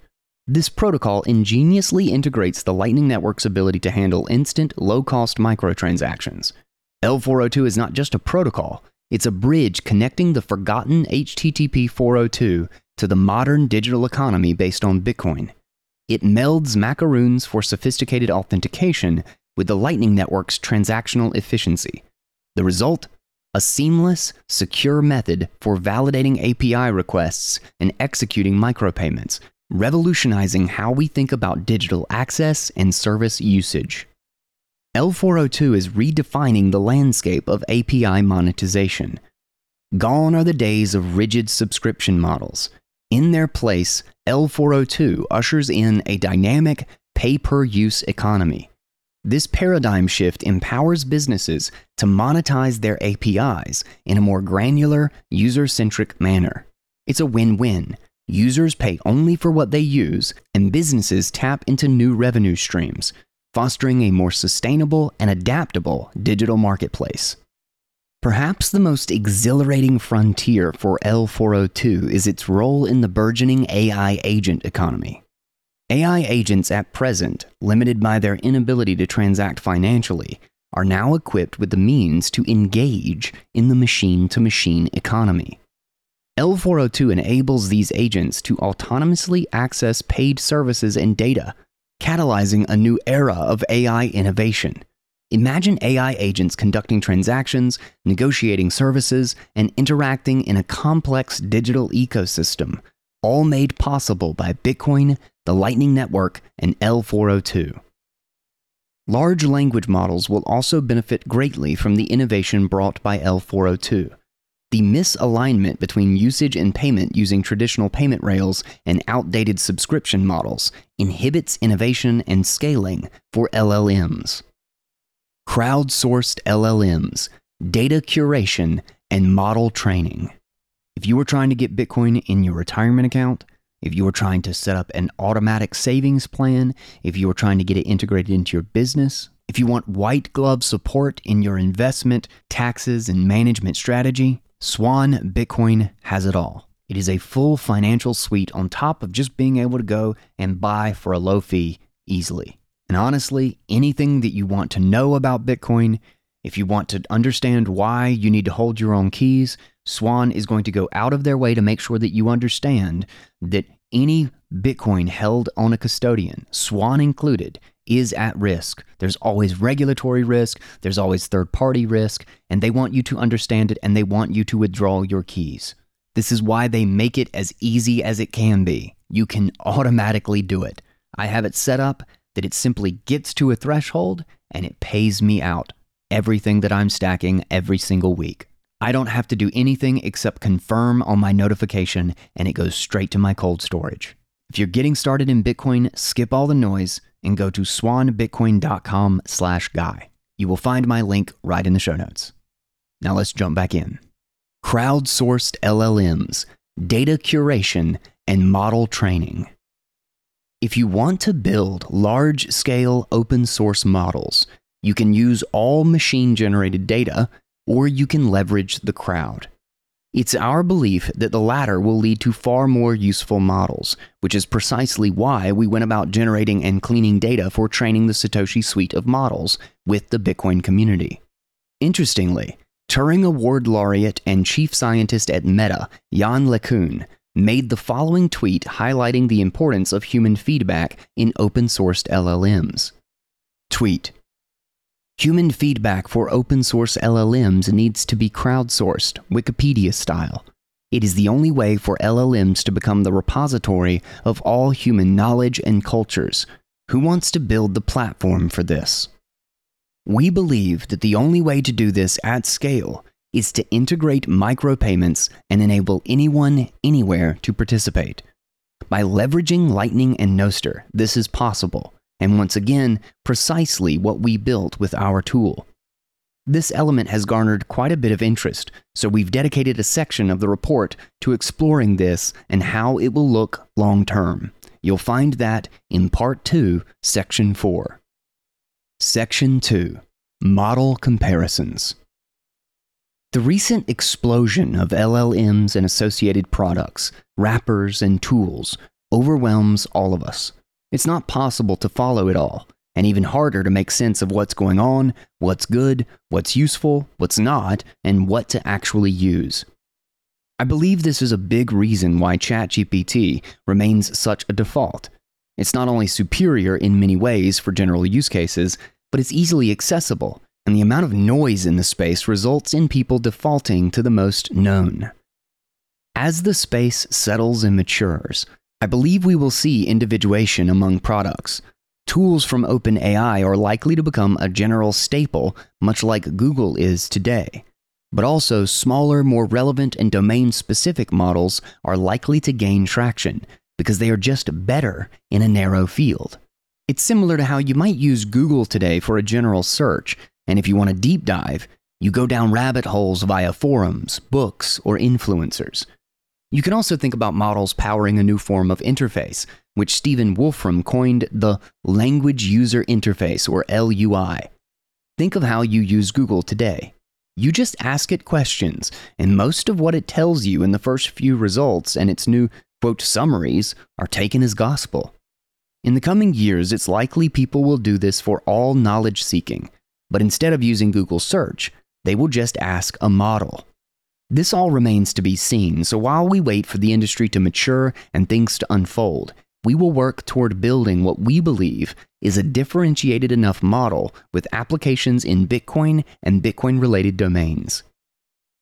This protocol ingeniously integrates the Lightning Network's ability to handle instant, low cost microtransactions. L402 is not just a protocol, it's a bridge connecting the forgotten HTTP 402 to the modern digital economy based on Bitcoin. It melds macaroons for sophisticated authentication with the Lightning Network's transactional efficiency. The result? A seamless, secure method for validating API requests and executing micropayments, revolutionizing how we think about digital access and service usage. L402 is redefining the landscape of API monetization. Gone are the days of rigid subscription models. In their place, L402 ushers in a dynamic, pay per use economy. This paradigm shift empowers businesses to monetize their APIs in a more granular, user centric manner. It's a win win. Users pay only for what they use, and businesses tap into new revenue streams, fostering a more sustainable and adaptable digital marketplace. Perhaps the most exhilarating frontier for L402 is its role in the burgeoning AI agent economy. AI agents at present, limited by their inability to transact financially, are now equipped with the means to engage in the machine to machine economy. L402 enables these agents to autonomously access paid services and data, catalyzing a new era of AI innovation. Imagine AI agents conducting transactions, negotiating services, and interacting in a complex digital ecosystem, all made possible by Bitcoin, the Lightning Network, and L402. Large language models will also benefit greatly from the innovation brought by L402. The misalignment between usage and payment using traditional payment rails and outdated subscription models inhibits innovation and scaling for LLMs crowdsourced LLMs, data curation, and model training. If you are trying to get Bitcoin in your retirement account, if you are trying to set up an automatic savings plan, if you are trying to get it integrated into your business, if you want white glove support in your investment, taxes, and management strategy, Swan Bitcoin has it all. It is a full financial suite on top of just being able to go and buy for a low fee easily. And honestly, anything that you want to know about Bitcoin, if you want to understand why you need to hold your own keys, Swan is going to go out of their way to make sure that you understand that any Bitcoin held on a custodian, Swan included, is at risk. There's always regulatory risk, there's always third party risk, and they want you to understand it and they want you to withdraw your keys. This is why they make it as easy as it can be. You can automatically do it. I have it set up that it simply gets to a threshold and it pays me out everything that I'm stacking every single week. I don't have to do anything except confirm on my notification and it goes straight to my cold storage. If you're getting started in Bitcoin, skip all the noise and go to swanbitcoin.com slash guy. You will find my link right in the show notes. Now let's jump back in. Crowdsourced LLMs, data curation, and model training. If you want to build large scale open source models, you can use all machine generated data or you can leverage the crowd. It's our belief that the latter will lead to far more useful models, which is precisely why we went about generating and cleaning data for training the Satoshi suite of models with the Bitcoin community. Interestingly, Turing Award laureate and chief scientist at Meta, Yann LeCun, made the following tweet highlighting the importance of human feedback in open sourced LLMs. Tweet Human feedback for open source LLMs needs to be crowdsourced, Wikipedia style. It is the only way for LLMs to become the repository of all human knowledge and cultures. Who wants to build the platform for this? We believe that the only way to do this at scale is to integrate micropayments and enable anyone, anywhere to participate. By leveraging Lightning and Nostr, this is possible and once again, precisely what we built with our tool. This element has garnered quite a bit of interest, so we've dedicated a section of the report to exploring this and how it will look long term. You'll find that in Part 2, Section 4. Section 2 Model Comparisons. The recent explosion of LLMs and associated products, wrappers, and tools overwhelms all of us. It's not possible to follow it all, and even harder to make sense of what's going on, what's good, what's useful, what's not, and what to actually use. I believe this is a big reason why ChatGPT remains such a default. It's not only superior in many ways for general use cases, but it's easily accessible, and the amount of noise in the space results in people defaulting to the most known. As the space settles and matures, I believe we will see individuation among products. Tools from OpenAI are likely to become a general staple, much like Google is today. But also, smaller, more relevant, and domain specific models are likely to gain traction because they are just better in a narrow field. It's similar to how you might use Google today for a general search, and if you want a deep dive, you go down rabbit holes via forums, books, or influencers. You can also think about models powering a new form of interface, which Stephen Wolfram coined the Language User Interface, or LUI. Think of how you use Google today. You just ask it questions, and most of what it tells you in the first few results and its new, quote, summaries are taken as gospel. In the coming years, it's likely people will do this for all knowledge seeking, but instead of using Google search, they will just ask a model. This all remains to be seen, so while we wait for the industry to mature and things to unfold, we will work toward building what we believe is a differentiated enough model with applications in Bitcoin and Bitcoin related domains.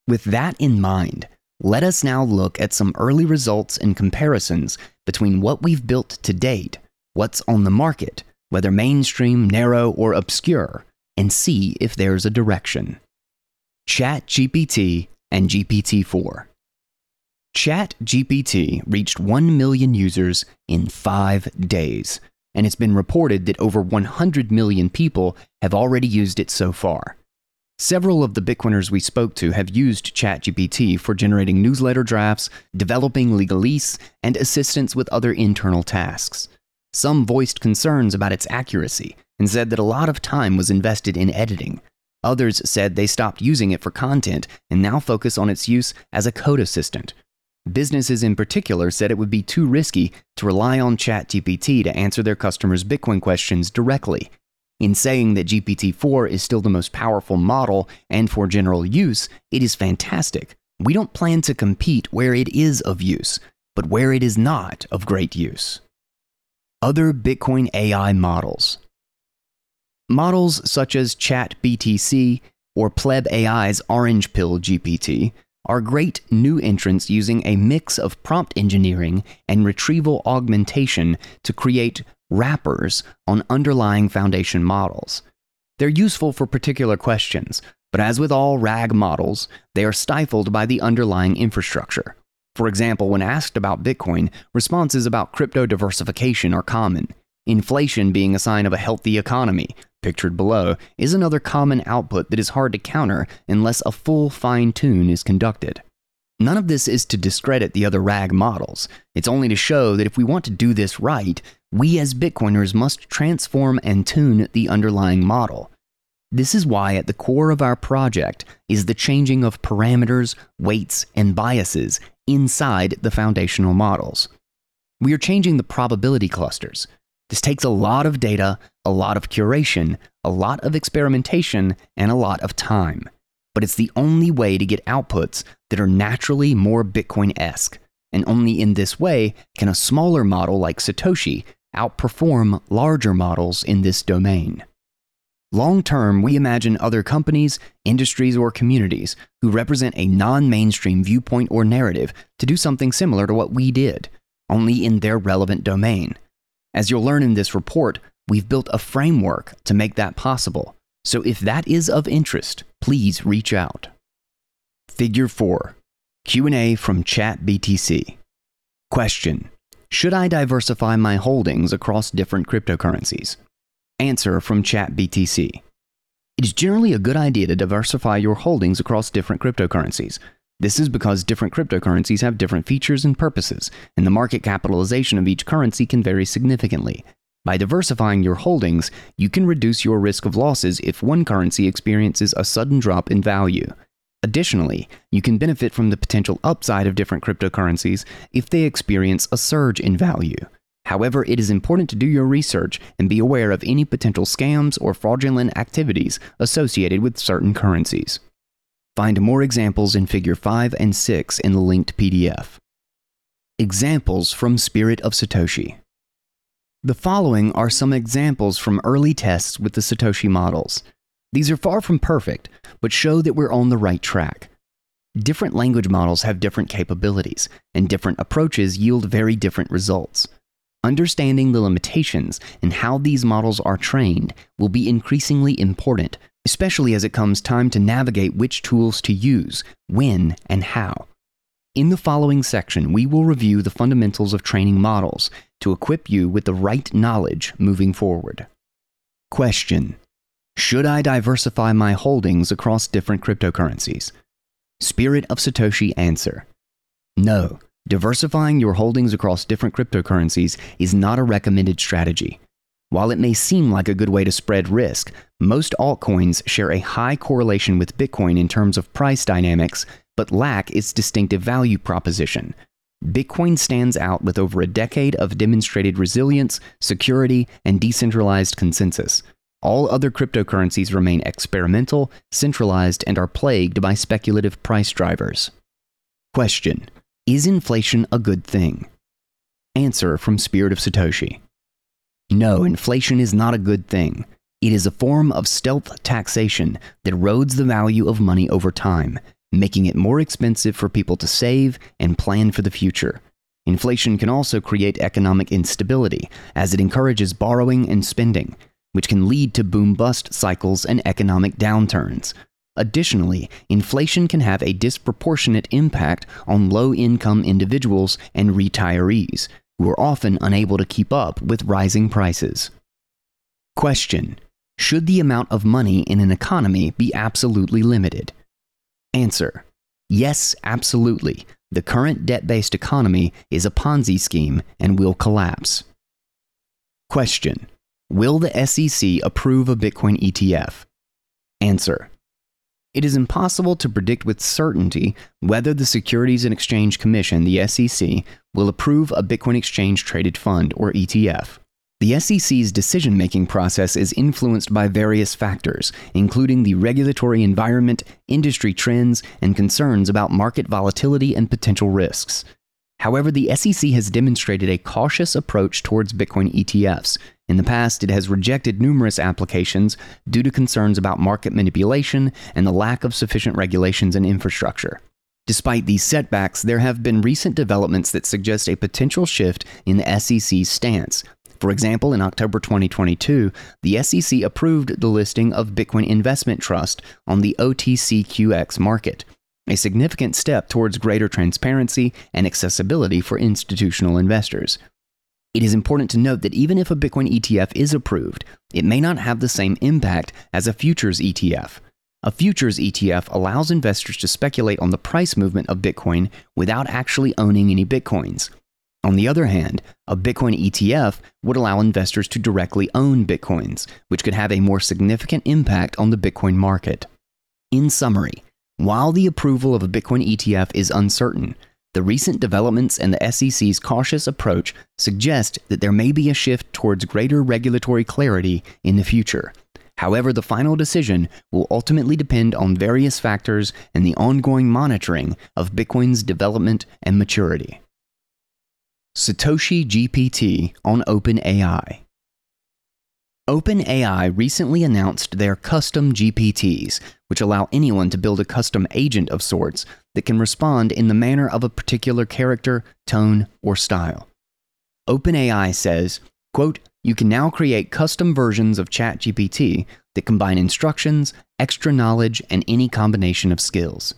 With that in mind, let us now look at some early results and comparisons between what we've built to date, what's on the market, whether mainstream, narrow, or obscure, and see if there's a direction. ChatGPT and GPT 4. ChatGPT reached 1 million users in five days, and it's been reported that over 100 million people have already used it so far. Several of the Bitcoiners we spoke to have used ChatGPT for generating newsletter drafts, developing legalese, and assistance with other internal tasks. Some voiced concerns about its accuracy and said that a lot of time was invested in editing, Others said they stopped using it for content and now focus on its use as a code assistant. Businesses in particular said it would be too risky to rely on ChatGPT to answer their customers' Bitcoin questions directly. In saying that GPT 4 is still the most powerful model and for general use, it is fantastic. We don't plan to compete where it is of use, but where it is not of great use. Other Bitcoin AI models. Models such as ChatBTC or Pleb AI's Orange Pill GPT are great new entrants using a mix of prompt engineering and retrieval augmentation to create wrappers on underlying foundation models. They're useful for particular questions, but as with all RAG models, they are stifled by the underlying infrastructure. For example, when asked about Bitcoin, responses about crypto diversification are common. Inflation being a sign of a healthy economy, pictured below, is another common output that is hard to counter unless a full fine tune is conducted. None of this is to discredit the other RAG models. It's only to show that if we want to do this right, we as Bitcoiners must transform and tune the underlying model. This is why at the core of our project is the changing of parameters, weights, and biases inside the foundational models. We are changing the probability clusters. This takes a lot of data, a lot of curation, a lot of experimentation, and a lot of time. But it's the only way to get outputs that are naturally more Bitcoin esque. And only in this way can a smaller model like Satoshi outperform larger models in this domain. Long term, we imagine other companies, industries, or communities who represent a non mainstream viewpoint or narrative to do something similar to what we did, only in their relevant domain. As you'll learn in this report, we've built a framework to make that possible. So if that is of interest, please reach out. Figure 4. Q&A from ChatBTC. Question: Should I diversify my holdings across different cryptocurrencies? Answer from ChatBTC. It is generally a good idea to diversify your holdings across different cryptocurrencies. This is because different cryptocurrencies have different features and purposes, and the market capitalization of each currency can vary significantly. By diversifying your holdings, you can reduce your risk of losses if one currency experiences a sudden drop in value. Additionally, you can benefit from the potential upside of different cryptocurrencies if they experience a surge in value. However, it is important to do your research and be aware of any potential scams or fraudulent activities associated with certain currencies. Find more examples in Figure 5 and 6 in the linked PDF. Examples from Spirit of Satoshi. The following are some examples from early tests with the Satoshi models. These are far from perfect, but show that we're on the right track. Different language models have different capabilities, and different approaches yield very different results. Understanding the limitations and how these models are trained will be increasingly important, especially as it comes time to navigate which tools to use, when, and how. In the following section, we will review the fundamentals of training models to equip you with the right knowledge moving forward. Question Should I diversify my holdings across different cryptocurrencies? Spirit of Satoshi answer No. Diversifying your holdings across different cryptocurrencies is not a recommended strategy. While it may seem like a good way to spread risk, most altcoins share a high correlation with Bitcoin in terms of price dynamics, but lack its distinctive value proposition. Bitcoin stands out with over a decade of demonstrated resilience, security, and decentralized consensus. All other cryptocurrencies remain experimental, centralized, and are plagued by speculative price drivers. Question is inflation a good thing? Answer from Spirit of Satoshi No, inflation is not a good thing. It is a form of stealth taxation that erodes the value of money over time, making it more expensive for people to save and plan for the future. Inflation can also create economic instability, as it encourages borrowing and spending, which can lead to boom bust cycles and economic downturns, Additionally, inflation can have a disproportionate impact on low income individuals and retirees, who are often unable to keep up with rising prices. Question Should the amount of money in an economy be absolutely limited? Answer Yes, absolutely. The current debt based economy is a Ponzi scheme and will collapse. Question Will the SEC approve a Bitcoin ETF? Answer it is impossible to predict with certainty whether the Securities and Exchange Commission, the SEC, will approve a Bitcoin exchange traded fund or ETF. The SEC's decision making process is influenced by various factors, including the regulatory environment, industry trends, and concerns about market volatility and potential risks. However, the SEC has demonstrated a cautious approach towards Bitcoin ETFs, in the past, it has rejected numerous applications due to concerns about market manipulation and the lack of sufficient regulations and infrastructure. Despite these setbacks, there have been recent developments that suggest a potential shift in the SEC's stance. For example, in October 2022, the SEC approved the listing of Bitcoin Investment Trust on the OTCQX market. A significant step towards greater transparency and accessibility for institutional investors. It is important to note that even if a Bitcoin ETF is approved, it may not have the same impact as a futures ETF. A futures ETF allows investors to speculate on the price movement of Bitcoin without actually owning any Bitcoins. On the other hand, a Bitcoin ETF would allow investors to directly own Bitcoins, which could have a more significant impact on the Bitcoin market. In summary, while the approval of a Bitcoin ETF is uncertain, the recent developments and the SEC's cautious approach suggest that there may be a shift towards greater regulatory clarity in the future. However, the final decision will ultimately depend on various factors and the ongoing monitoring of Bitcoin's development and maturity. Satoshi GPT on OpenAI. OpenAI recently announced their custom GPTs, which allow anyone to build a custom agent of sorts that can respond in the manner of a particular character, tone, or style. OpenAI says, quote, you can now create custom versions of ChatGPT that combine instructions, extra knowledge, and any combination of skills.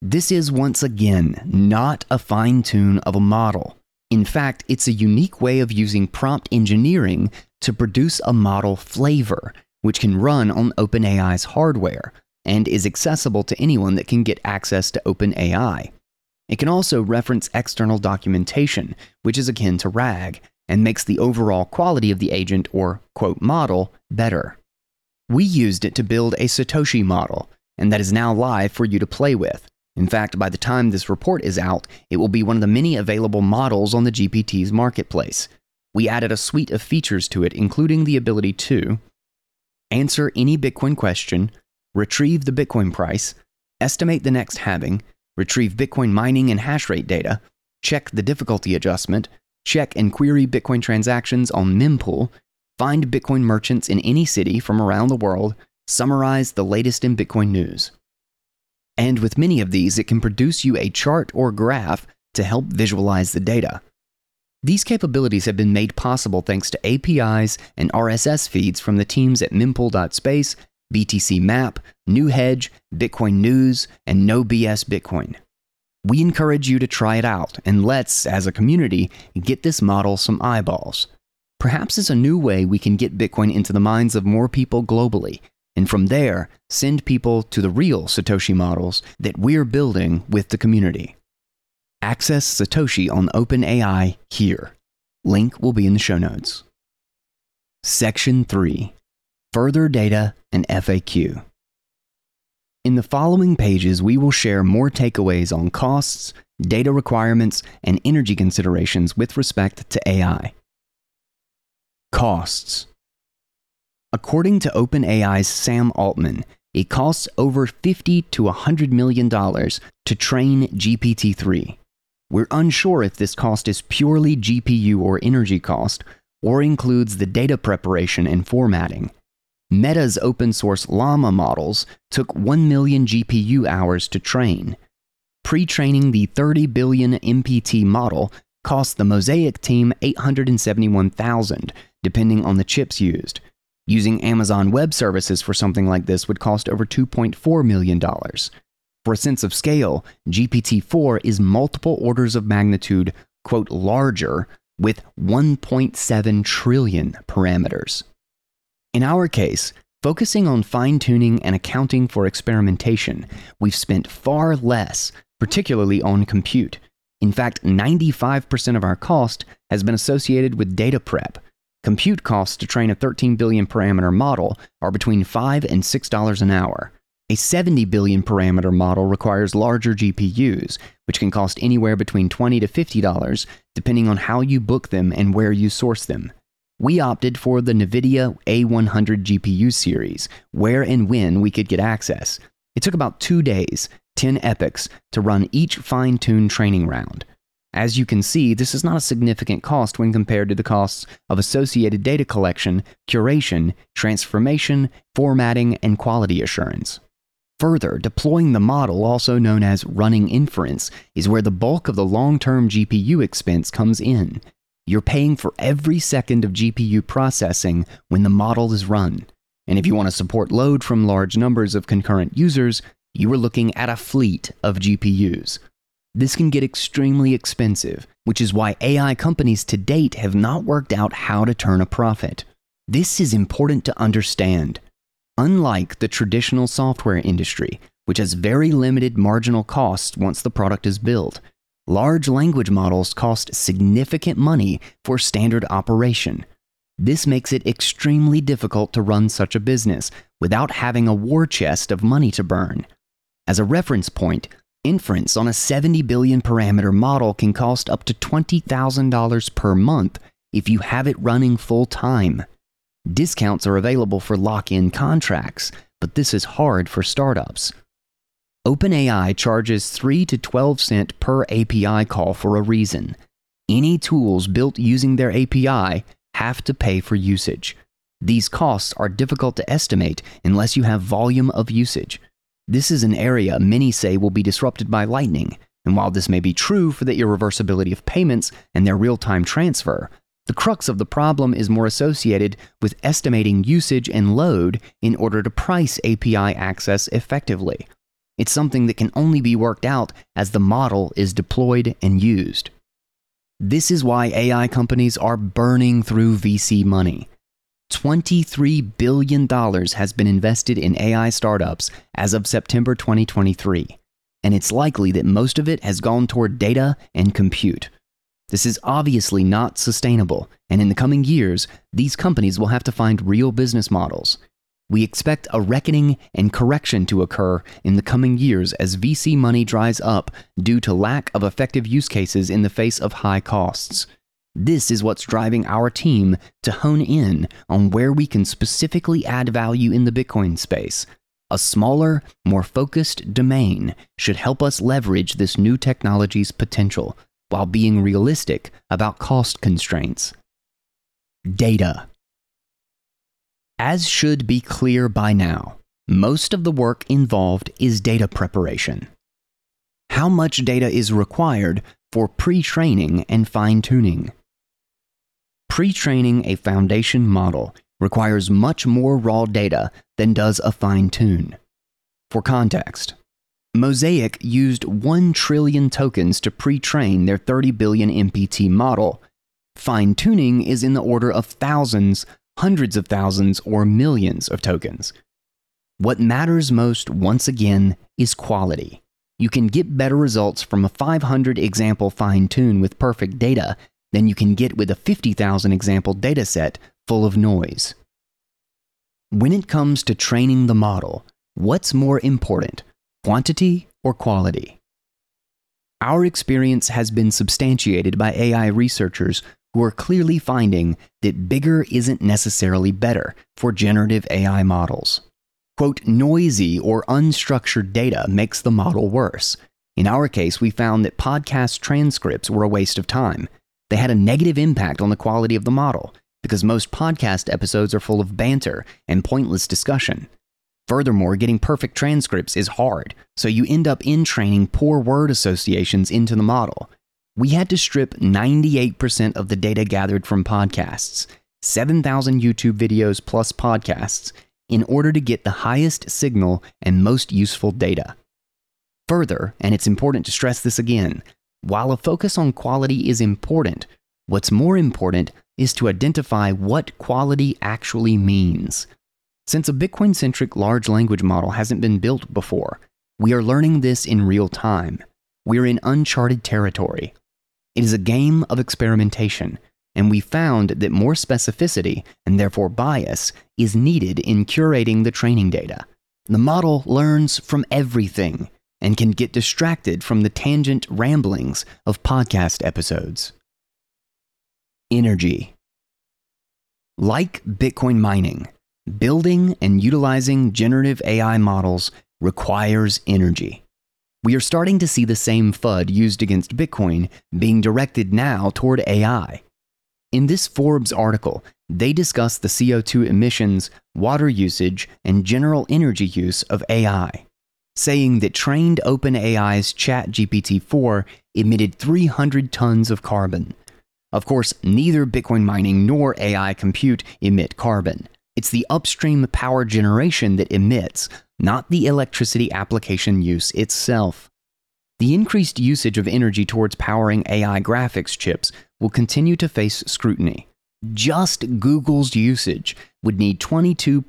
This is once again not a fine tune of a model. In fact, it's a unique way of using prompt engineering to produce a model flavor, which can run on OpenAI's hardware and is accessible to anyone that can get access to OpenAI. It can also reference external documentation, which is akin to RAG, and makes the overall quality of the agent or quote model better. We used it to build a Satoshi model, and that is now live for you to play with. In fact, by the time this report is out, it will be one of the many available models on the GPT's marketplace. We added a suite of features to it, including the ability to answer any Bitcoin question, retrieve the Bitcoin price, estimate the next halving, retrieve Bitcoin mining and hash rate data, check the difficulty adjustment, check and query Bitcoin transactions on Mempool, find Bitcoin merchants in any city from around the world, summarize the latest in Bitcoin news. And with many of these, it can produce you a chart or graph to help visualize the data. These capabilities have been made possible thanks to APIs and RSS feeds from the teams at mempool.space, BTC Map, NewHedge, Bitcoin News, and No BS Bitcoin. We encourage you to try it out and let's, as a community, get this model some eyeballs. Perhaps it's a new way we can get Bitcoin into the minds of more people globally and from there, send people to the real Satoshi models that we're building with the community. Access Satoshi on OpenAI here. Link will be in the show notes. Section 3 Further Data and FAQ. In the following pages, we will share more takeaways on costs, data requirements, and energy considerations with respect to AI. Costs. According to OpenAI's Sam Altman, it costs over 50 to 100 million dollars to train GPT-3. We're unsure if this cost is purely GPU or energy cost or includes the data preparation and formatting. Meta's open source Llama models took 1 million GPU hours to train. Pre training the 30 billion MPT model cost the Mosaic team 871,000, depending on the chips used. Using Amazon Web Services for something like this would cost over $2.4 million. For a sense of scale, GPT 4 is multiple orders of magnitude, quote, larger, with 1.7 trillion parameters. In our case, focusing on fine tuning and accounting for experimentation, we've spent far less, particularly on compute. In fact, 95% of our cost has been associated with data prep, Compute costs to train a 13 billion parameter model are between 5 and $6 an hour. A 70 billion parameter model requires larger GPUs, which can cost anywhere between 20 to $50, depending on how you book them and where you source them. We opted for the NVIDIA A100 GPU series, where and when we could get access. It took about two days, 10 epochs, to run each fine tuned training round. As you can see, this is not a significant cost when compared to the costs of associated data collection, curation, transformation, formatting, and quality assurance. Further, deploying the model, also known as running inference, is where the bulk of the long term GPU expense comes in. You're paying for every second of GPU processing when the model is run. And if you want to support load from large numbers of concurrent users, you are looking at a fleet of GPUs. This can get extremely expensive, which is why AI companies to date have not worked out how to turn a profit. This is important to understand. Unlike the traditional software industry, which has very limited marginal costs once the product is built, large language models cost significant money for standard operation. This makes it extremely difficult to run such a business without having a war chest of money to burn. As a reference point, inference on a 70 billion parameter model can cost up to $20,000 per month if you have it running full time. Discounts are available for lock in contracts, but this is hard for startups. OpenAI charges 3 to 12 cent per API call for a reason. Any tools built using their API have to pay for usage. These costs are difficult to estimate unless you have volume of usage. This is an area many say will be disrupted by Lightning, and while this may be true for the irreversibility of payments and their real time transfer, the crux of the problem is more associated with estimating usage and load in order to price API access effectively. It's something that can only be worked out as the model is deployed and used. This is why AI companies are burning through VC money. $23 billion has been invested in AI startups as of September 2023, and it's likely that most of it has gone toward data and compute. This is obviously not sustainable, and in the coming years, these companies will have to find real business models. We expect a reckoning and correction to occur in the coming years as VC money dries up due to lack of effective use cases in the face of high costs. This is what's driving our team to hone in on where we can specifically add value in the Bitcoin space. A smaller, more focused domain should help us leverage this new technology's potential while being realistic about cost constraints. Data. As should be clear by now, most of the work involved is data preparation. How much data is required for pre training and fine tuning? Pre training a foundation model requires much more raw data than does a fine tune. For context, Mosaic used 1 trillion tokens to pre train their 30 billion MPT model. Fine tuning is in the order of thousands, hundreds of thousands, or millions of tokens. What matters most, once again, is quality. You can get better results from a 500 example fine tune with perfect data than you can get with a 50,000 example dataset full of noise. When it comes to training the model, what's more important? Quantity or quality. Our experience has been substantiated by AI researchers who are clearly finding that bigger isn't necessarily better for generative AI models. Quote, noisy or unstructured data makes the model worse. In our case, we found that podcast transcripts were a waste of time. They had a negative impact on the quality of the model because most podcast episodes are full of banter and pointless discussion. Furthermore, getting perfect transcripts is hard, so you end up entraining poor word associations into the model. We had to strip 98% of the data gathered from podcasts, 7,000 YouTube videos plus podcasts, in order to get the highest signal and most useful data. Further, and it's important to stress this again, while a focus on quality is important, what's more important is to identify what quality actually means. Since a Bitcoin centric large language model hasn't been built before, we are learning this in real time. We're in uncharted territory. It is a game of experimentation, and we found that more specificity, and therefore bias, is needed in curating the training data. The model learns from everything and can get distracted from the tangent ramblings of podcast episodes. Energy. Like Bitcoin mining, Building and utilizing generative AI models requires energy. We are starting to see the same FUD used against Bitcoin being directed now toward AI. In this Forbes article, they discuss the CO2 emissions, water usage, and general energy use of AI, saying that trained OpenAI's ChatGPT 4 emitted 300 tons of carbon. Of course, neither Bitcoin mining nor AI compute emit carbon. It's the upstream power generation that emits, not the electricity application use itself. The increased usage of energy towards powering AI graphics chips will continue to face scrutiny. Just Google's usage would need 22.6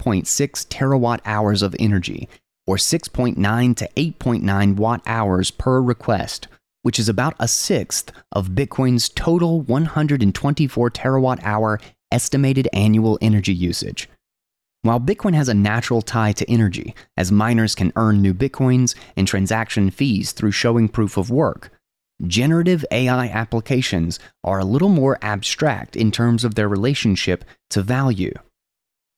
terawatt hours of energy, or 6.9 to 8.9 watt hours per request, which is about a sixth of Bitcoin's total 124 terawatt hour estimated annual energy usage. While Bitcoin has a natural tie to energy, as miners can earn new Bitcoins and transaction fees through showing proof of work, generative AI applications are a little more abstract in terms of their relationship to value.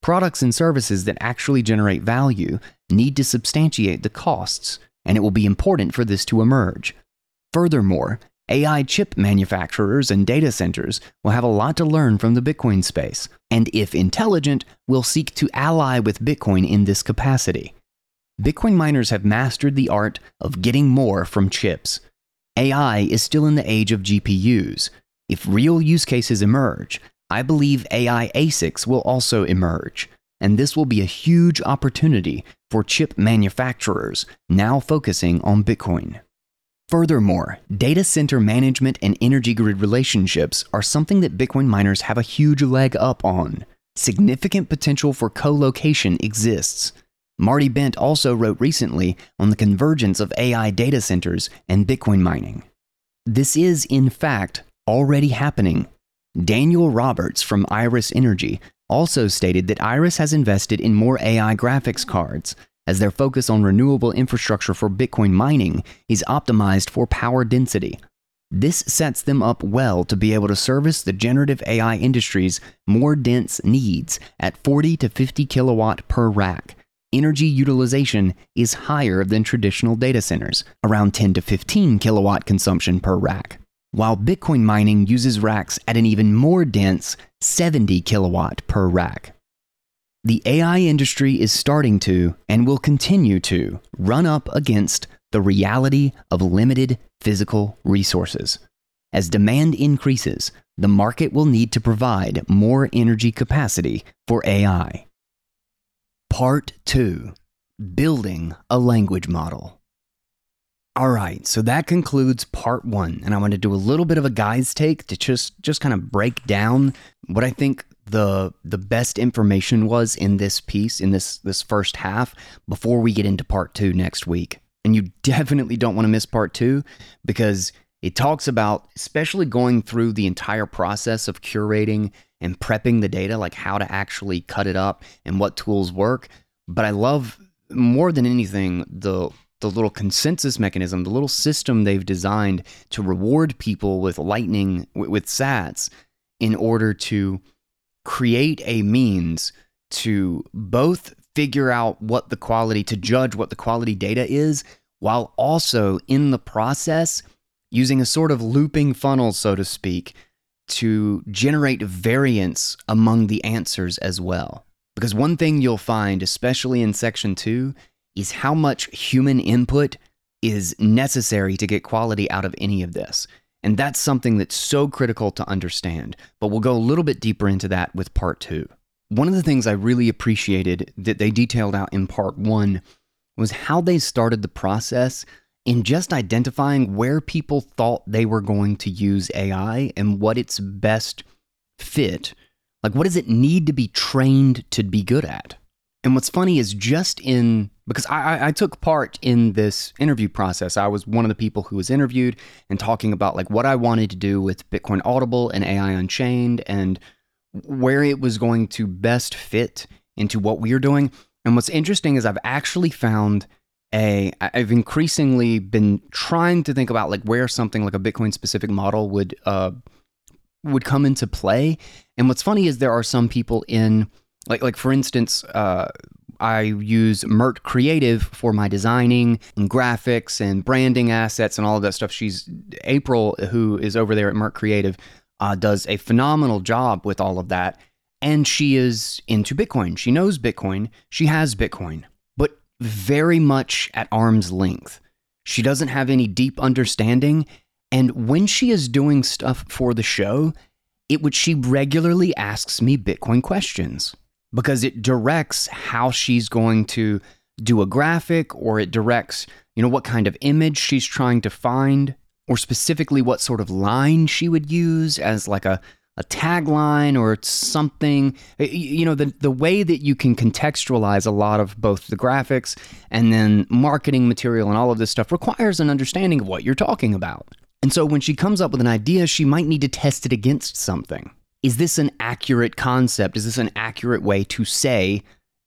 Products and services that actually generate value need to substantiate the costs, and it will be important for this to emerge. Furthermore, AI chip manufacturers and data centers will have a lot to learn from the Bitcoin space, and if intelligent, will seek to ally with Bitcoin in this capacity. Bitcoin miners have mastered the art of getting more from chips. AI is still in the age of GPUs. If real use cases emerge, I believe AI ASICs will also emerge, and this will be a huge opportunity for chip manufacturers now focusing on Bitcoin. Furthermore, data center management and energy grid relationships are something that Bitcoin miners have a huge leg up on. Significant potential for co location exists. Marty Bent also wrote recently on the convergence of AI data centers and Bitcoin mining. This is, in fact, already happening. Daniel Roberts from Iris Energy also stated that Iris has invested in more AI graphics cards, as their focus on renewable infrastructure for Bitcoin mining is optimized for power density. This sets them up well to be able to service the generative AI industry's more dense needs at 40 to 50 kilowatt per rack. Energy utilization is higher than traditional data centers, around 10 to 15 kilowatt consumption per rack, while Bitcoin mining uses racks at an even more dense 70 kilowatt per rack. The AI industry is starting to, and will continue to, run up against the reality of limited physical resources. As demand increases, the market will need to provide more energy capacity for AI. Part 2 Building a Language Model. All right, so that concludes part one. And I want to do a little bit of a guy's take to just, just kind of break down what I think the the best information was in this piece in this this first half before we get into part 2 next week. And you definitely don't want to miss part 2 because it talks about especially going through the entire process of curating and prepping the data like how to actually cut it up and what tools work. But I love more than anything the the little consensus mechanism, the little system they've designed to reward people with lightning with sats in order to create a means to both figure out what the quality, to judge what the quality data is, while also in the process using a sort of looping funnel, so to speak, to generate variance among the answers as well. Because one thing you'll find, especially in section two, is how much human input is necessary to get quality out of any of this. And that's something that's so critical to understand. But we'll go a little bit deeper into that with part two. One of the things I really appreciated that they detailed out in part one was how they started the process in just identifying where people thought they were going to use AI and what its best fit. Like, what does it need to be trained to be good at? And what's funny is just in because I, I took part in this interview process. I was one of the people who was interviewed and talking about like what I wanted to do with Bitcoin Audible and AI Unchained and where it was going to best fit into what we are doing. And what's interesting is I've actually found a I've increasingly been trying to think about like where something like a Bitcoin specific model would uh would come into play. And what's funny is there are some people in like like for instance, uh, I use Mert Creative for my designing and graphics and branding assets and all of that stuff. She's April, who is over there at Mert Creative, uh, does a phenomenal job with all of that. And she is into Bitcoin. She knows Bitcoin. She has Bitcoin, but very much at arm's length. She doesn't have any deep understanding. And when she is doing stuff for the show, it would she regularly asks me Bitcoin questions because it directs how she's going to do a graphic or it directs, you know, what kind of image she's trying to find or specifically what sort of line she would use as like a a tagline or something. You know the the way that you can contextualize a lot of both the graphics and then marketing material and all of this stuff requires an understanding of what you're talking about. And so when she comes up with an idea she might need to test it against something is this an accurate concept is this an accurate way to say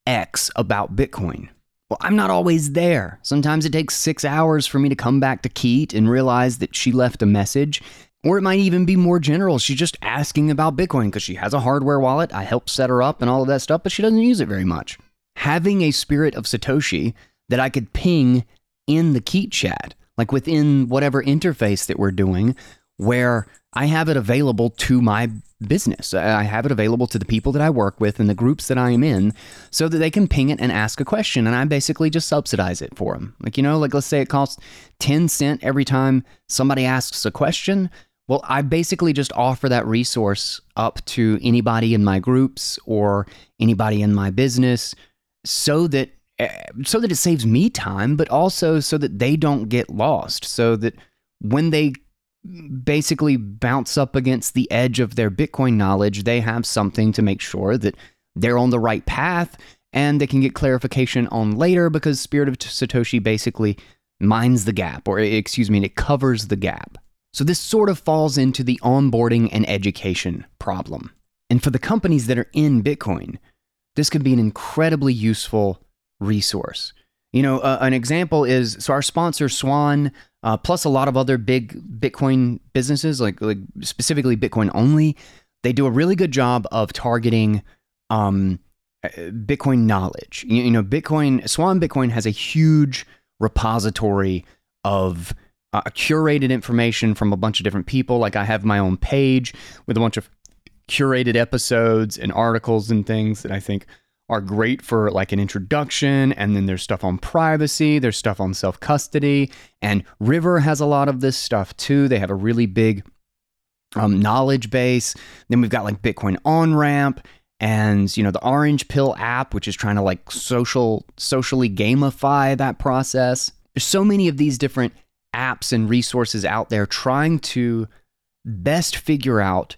x about bitcoin well, I'm not always there. Sometimes it takes six hours for me to come back to Keet and realize that she left a message or it might even be more general. She's just asking about Bitcoin because she has a hardware wallet. I helped set her up and all of that stuff, but she doesn't use it very much. Having a spirit of Satoshi that I could ping in the Keet chat, like within whatever interface that we're doing, where I have it available to my business. I have it available to the people that I work with and the groups that I am in so that they can ping it and ask a question. And I basically just subsidize it for them. Like, you know, like let's say it costs 10 cent every time somebody asks a question. Well, I basically just offer that resource up to anybody in my groups or anybody in my business so that eh, so that it saves me time, but also so that they don't get lost. So that when they basically bounce up against the edge of their Bitcoin knowledge, they have something to make sure that they're on the right path and they can get clarification on later because Spirit of Satoshi basically mines the gap, or eh, excuse me, it covers the gap. So this sort of falls into the onboarding and education problem. And for the companies that are in Bitcoin, this could be an incredibly useful resource. You know, uh, an example is so our sponsor Swan, uh, plus a lot of other big Bitcoin businesses, like like specifically Bitcoin only, they do a really good job of targeting um, Bitcoin knowledge. You, you know, Bitcoin Swan Bitcoin has a huge repository of uh, curated information from a bunch of different people. Like I have my own page with a bunch of curated episodes and articles and things that I think are great for like an introduction. And then there's stuff on privacy, there's stuff on self custody. And River has a lot of this stuff too. They have a really big um, knowledge base. Then we've got like Bitcoin on ramp and you know the orange pill app which is trying to like social socially gamify that process there's so many of these different apps and resources out there trying to best figure out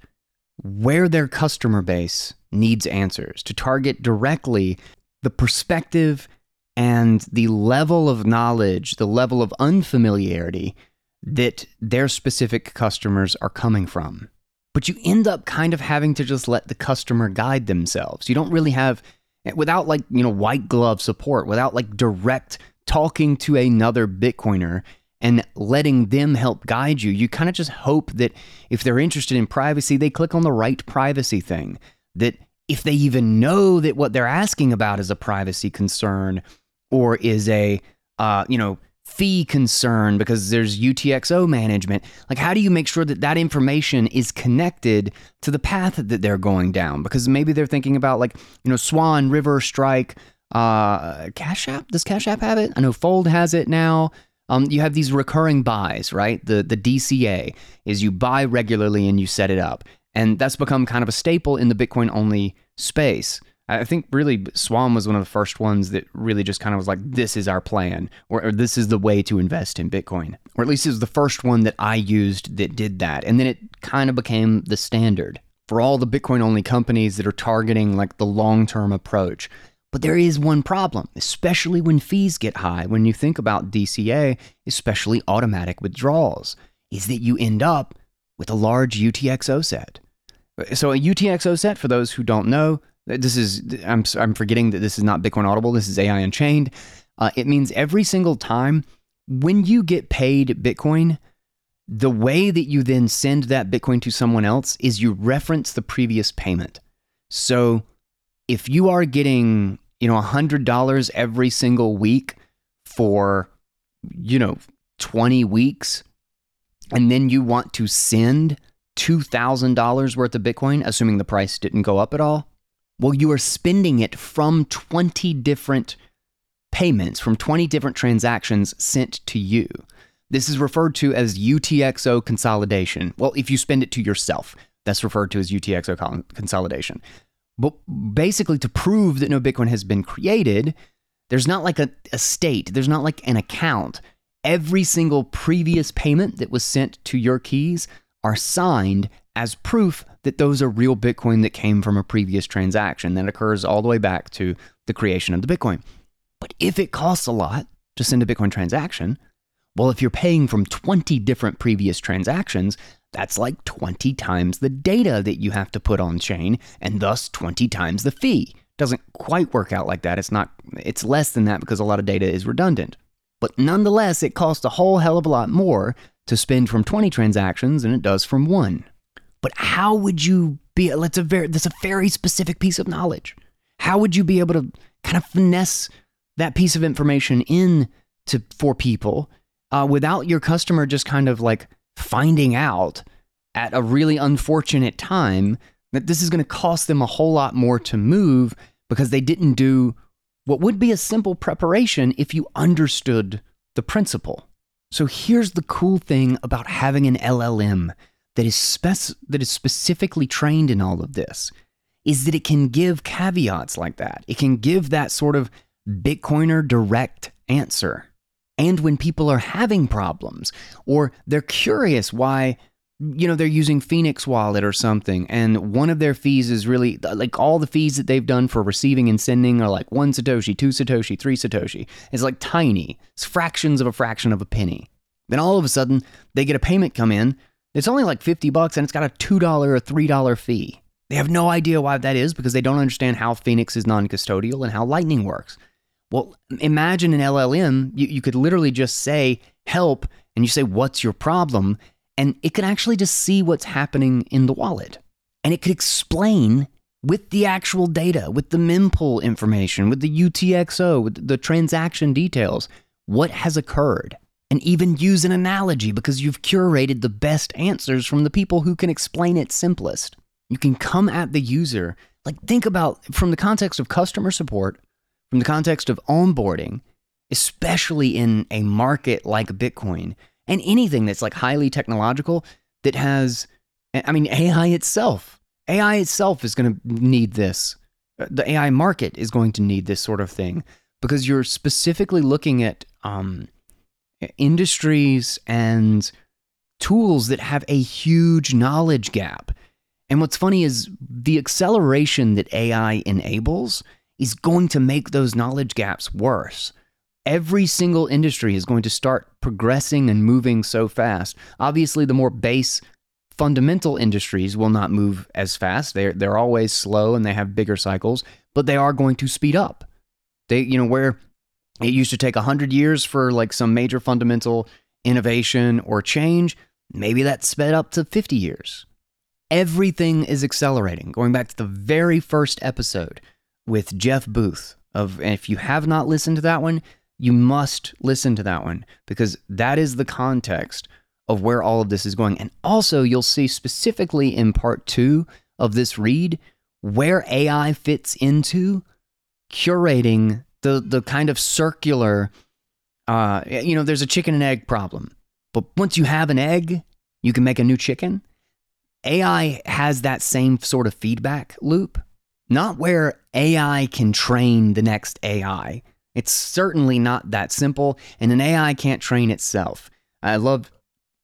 where their customer base needs answers, to target directly the perspective and the level of knowledge, the level of unfamiliarity that their specific customers are coming from. But you end up kind of having to just let the customer guide themselves. You don't really have, without like, you know, white glove support, without like direct talking to another Bitcoiner and letting them help guide you. You kind of just hope that if they're interested in privacy, they click on the right privacy thing. That if they even know that what they're asking about is a privacy concern or is a, uh, you know, fee concern because there's UTXO management. Like, how do you make sure that that information is connected to the path that they're going down? Because maybe they're thinking about like, you know, Swan, River, Strike, uh, Cash App. Does Cash App have it? I know Fold has it now um, you have these recurring buys, right? The the DCA is you buy regularly and you set it up, and that's become kind of a staple in the Bitcoin only space. I think really Swan was one of the first ones that really just kind of was like, this is our plan, or, or, this is the way to invest in Bitcoin. Or at least it was the first one that I used that did that. And then it kind of became the standard for all the Bitcoin only companies that are targeting like the long term approach. But there is one problem, especially when fees get high, when you think about DCA, especially automatic withdrawals, is that you end up with a large UTXO set. So, a UTXO set, for those who don't know, this is, I'm, I'm forgetting that this is not Bitcoin Audible, this is AI Unchained. Uh, it means every single time when you get paid Bitcoin, the way that you then send that Bitcoin to someone else is you reference the previous payment. So, if you are getting you know, $100 every single week for, you know, 20 weeks, and then you want to send $2,000 worth of Bitcoin, assuming the price didn't go up at all, well, you are spending it from 20 different payments, from 20 different transactions sent to you. This is referred to as UTXO consolidation. Well, if you spend it to yourself, that's referred to as UTXO consolidation. But basically, to prove that no Bitcoin has been created, there's not like a, a state, there's not like an account. Every single previous payment that was sent to your keys are signed as proof that those are real Bitcoin that came from a previous transaction that occurs all the way back to the creation of the Bitcoin. But if it costs a lot to send a Bitcoin transaction, well, if you're paying from 20 different previous transactions, that's like 20 times the data that you have to put on chain and thus 20 times the fee. Doesn't quite work out like that. It's not it's less than that because a lot of data is redundant. But nonetheless, it costs a whole hell of a lot more to spend from 20 transactions than it does from one. But how would you be that's a very that's a very specific piece of knowledge. How would you be able to kind of finesse that piece of information in to for people uh, without your customer just kind of like finding out at a really unfortunate time that this is going to cost them a whole lot more to move because they didn't do what would be a simple preparation if you understood the principle. So here's the cool thing about having an LLM that is spec- that is specifically trained in all of this is that it can give caveats like that. It can give that sort of Bitcoiner direct answer. And when people are having problems or they're curious why you know they're using Phoenix Wallet or something and one of their fees is really like all the fees that they've done for receiving and sending are like 1 satoshi, 2 satoshi, 3 satoshi. It's like tiny. It's fractions of a fraction of a penny. Then all of a sudden they get a payment come in. It's only like 50 bucks and it's got a $2 or $3 fee. They have no idea why that is because they don't understand how Phoenix is non-custodial and how Lightning works. Well, imagine an LLM, you, you could literally just say help and you say, What's your problem? And it could actually just see what's happening in the wallet. And it could explain with the actual data, with the mempool information, with the UTXO, with the transaction details, what has occurred. And even use an analogy because you've curated the best answers from the people who can explain it simplest. You can come at the user, like think about from the context of customer support from the context of onboarding, especially in a market like Bitcoin and anything that's like highly technological that has, I mean, AI itself. AI itself is going to need this. Uh, the AI market is going to need this sort of thing because you're specifically looking at um, industries and tools that have a huge knowledge gap. And what's funny is the acceleration that AI enables is going to make those knowledge gaps worse. Every single industry is going to start progressing and moving so fast. Obviously, the more base fundamental industries will not move as fast. They're, they're always slow and they have bigger cycles, but they are going to speed up. They, you know, where it used to take 100 years for like some major fundamental innovation or change, maybe that sped up to 50 years. Everything is accelerating. Going back to the very first episode, with Jeff Booth. Of if you have not listened to that one, you must listen to that one because that is the context of where all of this is going. And also, you'll see specifically in part two of this read where AI fits into curating the the kind of circular. Uh, you know, there's a chicken and egg problem, but once you have an egg, you can make a new chicken. AI has that same sort of feedback loop not where AI can train the next AI. It's certainly not that simple, and an AI can't train itself. I love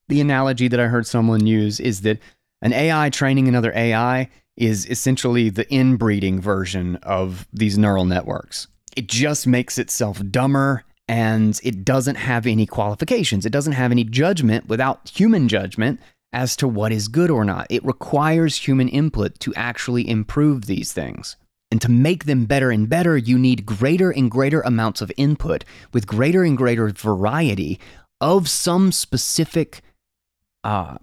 the analogy that I heard someone use is that an AI training another AI is essentially the inbreeding version of these neural networks. It just makes itself dumber and it doesn't have any qualifications. It doesn't have any judgment without human judgment as to what is good or not. It requires human input to actually improve these things. And to make them better and better, you need greater and greater amounts of input with greater and greater variety of some specific uh,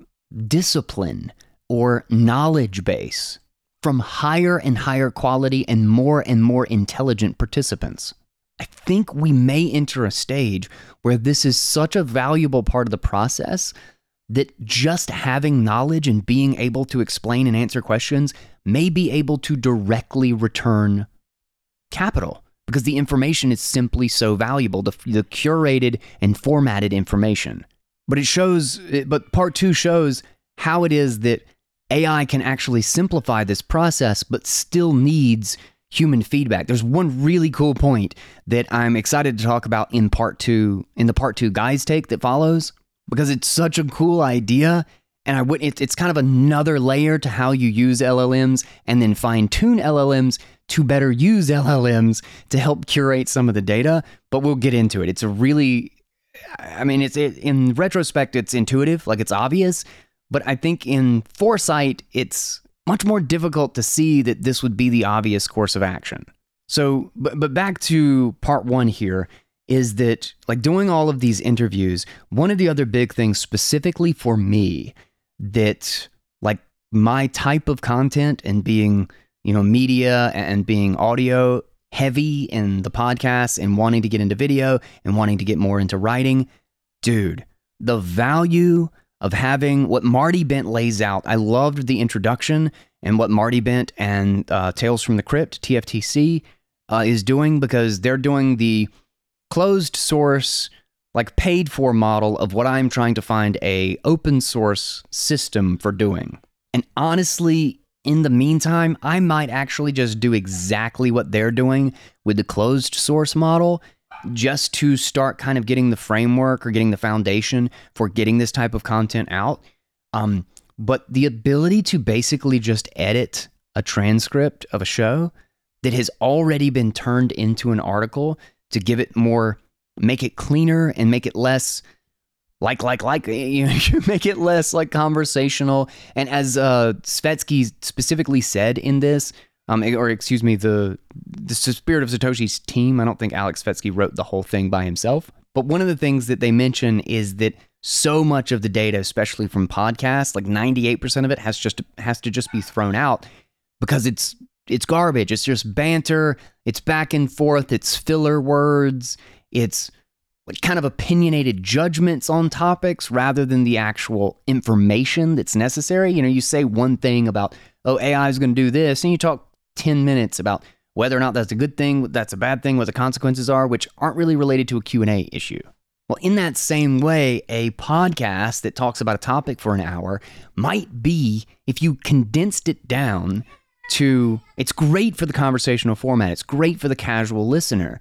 discipline or knowledge base from higher and higher quality and more and more intelligent participants. I think we may enter a stage where this is such a valuable part of the process that just having knowledge and being able to explain and answer questions may be able to directly return capital because the information is simply so valuable, the, the curated and formatted information. But it shows, but part two shows how it is that AI can actually simplify this process, but still needs human feedback. There's one really cool point that I'm excited to talk about in part two, in the part two guys take that follows, because it's such a cool idea. And I would, it, it's kind of another layer to how you use LLMs and then fine tune LLMs to better use LLMs to help curate some of the data. But we'll get into it. It's a really, I mean, it's it, in retrospect, it's intuitive, like it's obvious. But I think in foresight, it's much more difficult to see that this would be the obvious course of action. So, but, but back to part one here is that, like, doing all of these interviews, one of the other big things specifically for me that, like, my type of content and being, you know, media and being audio heavy in the podcast and wanting to get into video and wanting to get more into writing, dude, the value of having what Marty Bent lays out. I loved the introduction and what Marty Bent and uh, Tales from the Crypt, TFTC, uh, is doing because they're doing the closed source, like paid for model of what I'm trying to find a open source system for doing. And honestly, in the meantime, I might actually just do exactly what they're doing with the closed source model just to start kind of getting the framework or getting the foundation for getting this type of content out. Um, but the ability to basically just edit a transcript of a show that has already been turned into an article to give it more, make it cleaner and make it less like like like you know make it less like conversational and as uh Svetski specifically said in this um, or excuse me, the the Spirit of Satoshi's team. I don't think Alex Svetski wrote the whole thing by himself. But one of the things that they mention is that so much of the data, especially from podcasts, like 98% of it has just has to just be thrown out because it's it's garbage. It's just banter. It's back and forth. It's filler words. It's kind of opinionated judgments on topics rather than the actual information that's necessary. You know, you say one thing about, oh, AI is going to do this, and you talk 10 minutes about whether or not that's a good thing, that's a bad thing, what the consequences are, which aren't really related to a Q&A issue. Well, in that same way, a podcast that talks about a topic for an hour might be if you condensed it down to it's great for the conversational format, it's great for the casual listener.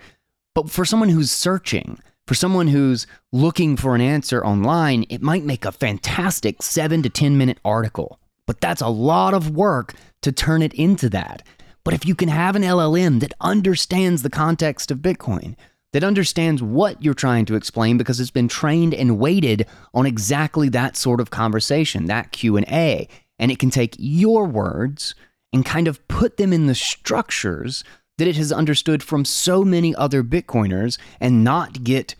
But for someone who's searching, for someone who's looking for an answer online, it might make a fantastic 7 to 10 minute article. But that's a lot of work to turn it into that. But if you can have an LLM that understands the context of Bitcoin, that understands what you're trying to explain because it's been trained and weighted on exactly that sort of conversation, that Q&A, and it can take your words and kind of put them in the structures that it has understood from so many other Bitcoiners and not get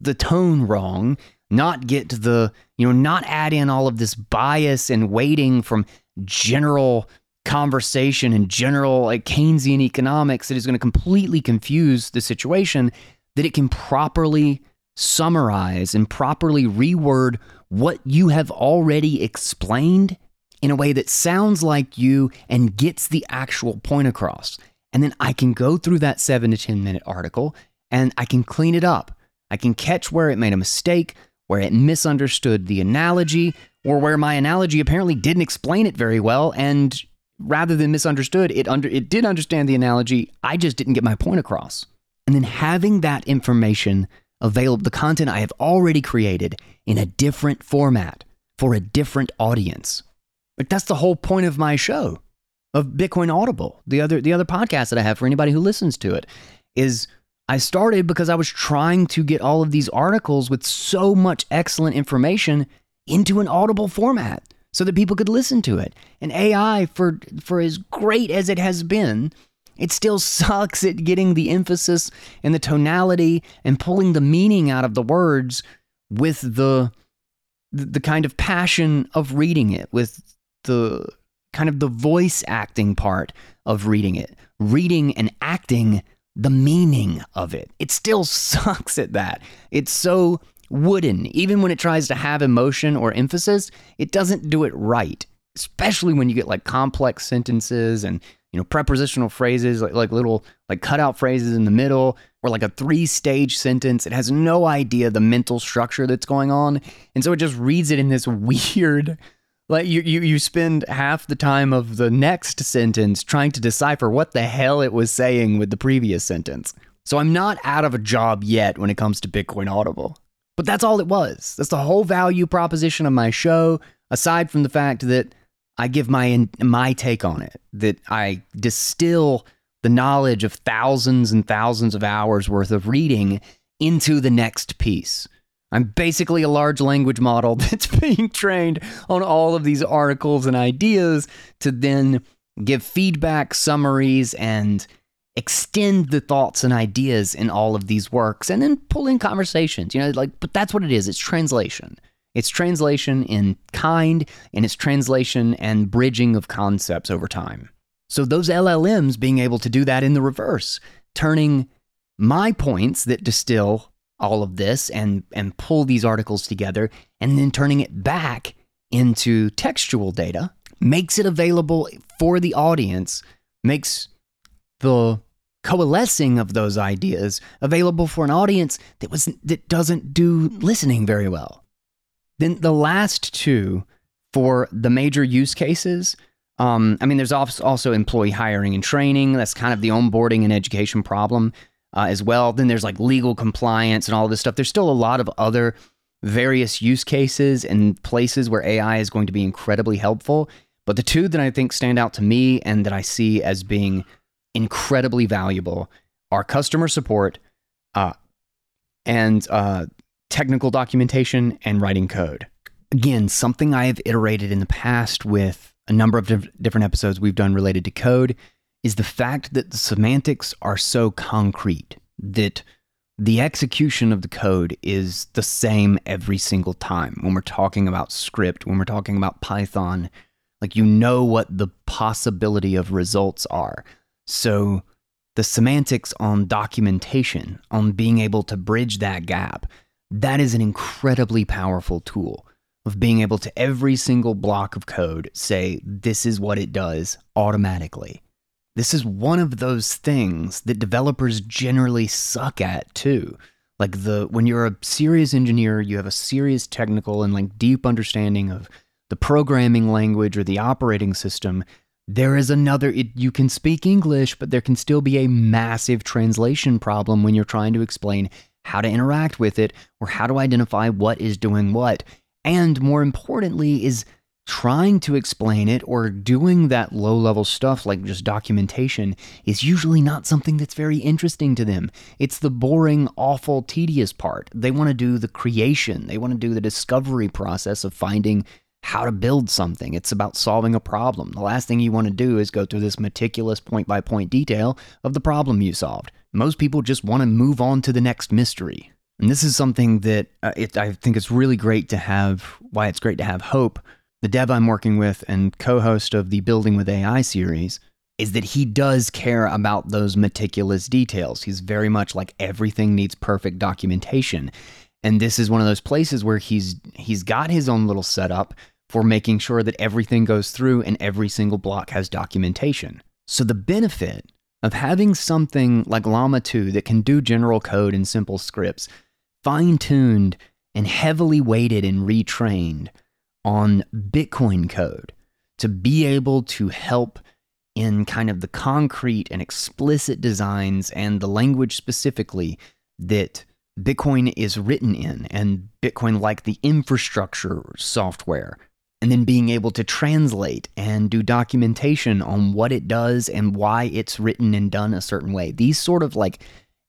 the tone wrong, not get the, you know, not add in all of this bias and weighting from general conversation and general, like Keynesian economics, that is going to completely confuse the situation, that it can properly summarize and properly reword what you have already explained in a way that sounds like you and gets the actual point across. And then I can go through that seven to 10 minute article and I can clean it up. I can catch where it made a mistake, where it misunderstood the analogy, or where my analogy apparently didn't explain it very well and rather than misunderstood, it under it did understand the analogy. I just didn't get my point across. And then having that information available, the content I have already created in a different format for a different audience. Like that's the whole point of my show, of Bitcoin Audible, the other the other podcast that I have for anybody who listens to it, is I started because I was trying to get all of these articles with so much excellent information into an audible format so that people could listen to it. And AI, for for as great as it has been, it still sucks at getting the emphasis and the tonality and pulling the meaning out of the words with the the kind of passion of reading it, with the kind of the voice acting part of reading it, reading and acting the meaning of it. It still sucks at that. It's so wooden. Even when it tries to have emotion or emphasis, it doesn't do it right. Especially when you get like complex sentences and you know prepositional phrases like like little like cutout phrases in the middle or like a three stage sentence. It has no idea the mental structure that's going on, and so it just reads it in this weird Like you, you, you spend half the time of the next sentence trying to decipher what the hell it was saying with the previous sentence. So I'm not out of a job yet when it comes to Bitcoin Audible. But that's all it was. That's the whole value proposition of my show, aside from the fact that I give my my take on it, that I distill the knowledge of thousands and thousands of hours worth of reading into the next piece. I'm basically a large language model that's being trained on all of these articles and ideas to then give feedback, summaries, and extend the thoughts and ideas in all of these works and then pull in conversations. You know, like, but that's what it is it's translation. It's translation in kind and it's translation and bridging of concepts over time. So, those LLMs being able to do that in the reverse, turning my points that distill all of this and and pull these articles together and then turning it back into textual data makes it available for the audience makes the coalescing of those ideas available for an audience that was that doesn't do listening very well. Then the last two for the major use cases um, i mean there's also employee hiring and training. That's kind of the onboarding and education problem uh, as well. Then there's like legal compliance and all this stuff. There's still a lot of other various use cases and places where AI is going to be incredibly helpful. But the two that I think stand out to me and that I see as being incredibly valuable are customer support uh, and uh, technical documentation and writing code. Again, something I have iterated in the past with a number of different episodes we've done related to code is the fact that the semantics are so concrete that the execution of the code is the same every single time. When we're talking about script, when we're talking about Python, like you know what the possibility of results are. So the semantics on documentation, on being able to bridge that gap, that is an incredibly powerful tool of being able to every single block of code say, this is what it does automatically. This is one of those things that developers generally suck at too. Like the when you're a serious engineer, you have a serious technical and like deep understanding of the programming language or the operating system. There is another it, you can speak English, but there can still be a massive translation problem when you're trying to explain how to interact with it or how to identify what is doing what. And more importantly is trying to explain it or doing that low level stuff like just documentation is usually not something that's very interesting to them. It's the boring, awful, tedious part. They want to do the creation, they want to do the discovery process of finding how to build something. It's about solving a problem. The last thing you want to do is go through this meticulous point by point detail of the problem you solved. Most people just want to move on to the next mystery. And this is something that uh, it, I think it's really great to have, why it's great to have hope the dev I'm working with and co host of the Building with AI series, is that he does care about those meticulous details. He's very much like everything needs perfect documentation. And this is one of those places where he's he's got his own little setup for making sure that everything goes through and every single block has documentation. So the benefit of having something like Llama 2 that can do general code and simple scripts, fine-tuned and heavily weighted and retrained on Bitcoin code to be able to help in kind of the concrete and explicit designs and the language specifically that Bitcoin is written in, and Bitcoin like the infrastructure software, and then being able to translate and do documentation on what it does and why it's written and done a certain way. These sort of like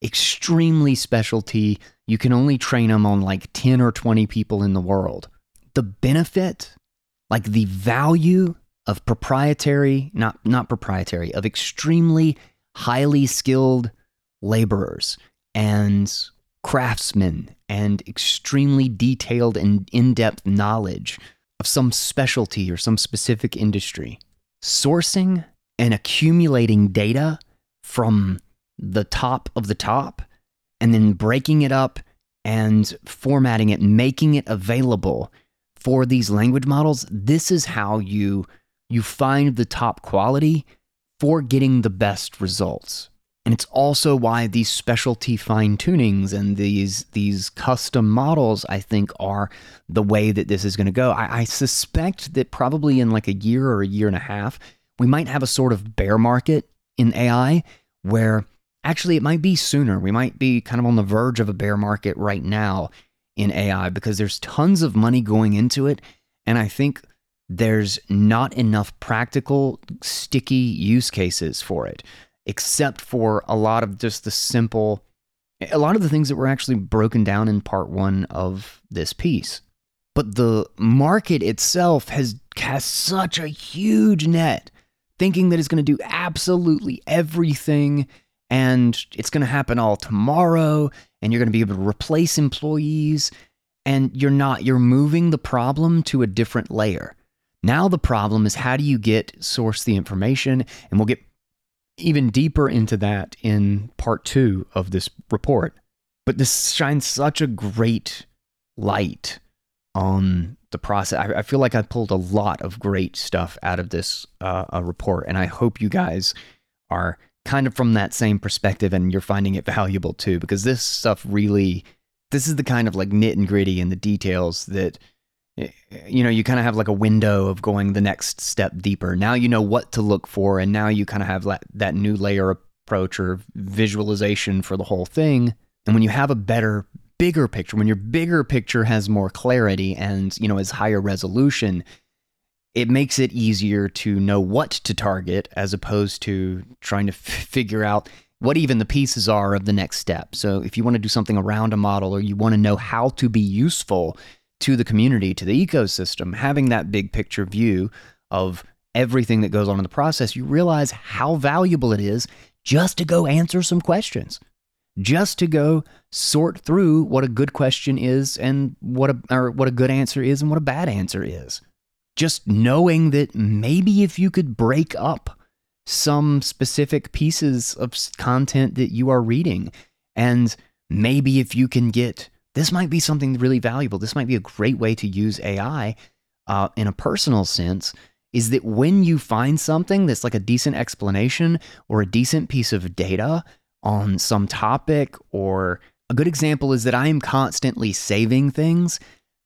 extremely specialty, you can only train them on like 10 or 20 people in the world the benefit, like the value of proprietary, not, not proprietary, of extremely highly skilled laborers and craftsmen and extremely detailed and in depth knowledge of some specialty or some specific industry. Sourcing and accumulating data from the top of the top and then breaking it up and formatting it, making it available for these language models, this is how you you find the top quality for getting the best results. And it's also why these specialty fine tunings and these these custom models, I think, are the way that this is going to go. I, I suspect that probably in like a year or a year and a half, we might have a sort of bear market in AI where actually it might be sooner. We might be kind of on the verge of a bear market right now in AI because there's tons of money going into it. And I think there's not enough practical, sticky use cases for it, except for a lot of just the simple, a lot of the things that were actually broken down in part one of this piece. But the market itself has cast such a huge net, thinking that it's going to do absolutely everything and it's going to happen all tomorrow and you're going to be able to replace employees and you're not you're moving the problem to a different layer. Now the problem is how do you get source the information? And we'll get even deeper into that in part 2 of this report. But this shines such a great light on the process. I, I feel like i pulled a lot of great stuff out of this uh, report and i hope you guys are kind of from that same perspective and you're finding it valuable too because this stuff really this is the kind of like nit and gritty and the details that eh, you know you kind of have like a window of going the next step deeper. Now you know what to look for and now you kind of have that, that new layer approach or visualization for the whole thing. And when you have a better bigger picture when your bigger picture has more clarity and you know is higher resolution it makes it easier to know what to target as opposed to trying to f- figure out what even the pieces are of the next step. So, if you want to do something around a model or you want to know how to be useful to the community, to the ecosystem, having that big picture view of everything that goes on in the process, you realize how valuable it is just to go answer some questions, just to go sort through what a good question is and what a or what a good answer is and what a bad answer is just knowing that maybe if you could break up some specific pieces of content that you are reading, and maybe if you can get this might be something really valuable. This might be a great way to use AI uh, in a personal sense. Is that when you find something that's like a decent explanation or a decent piece of data on some topic, or a good example is that I am constantly saving things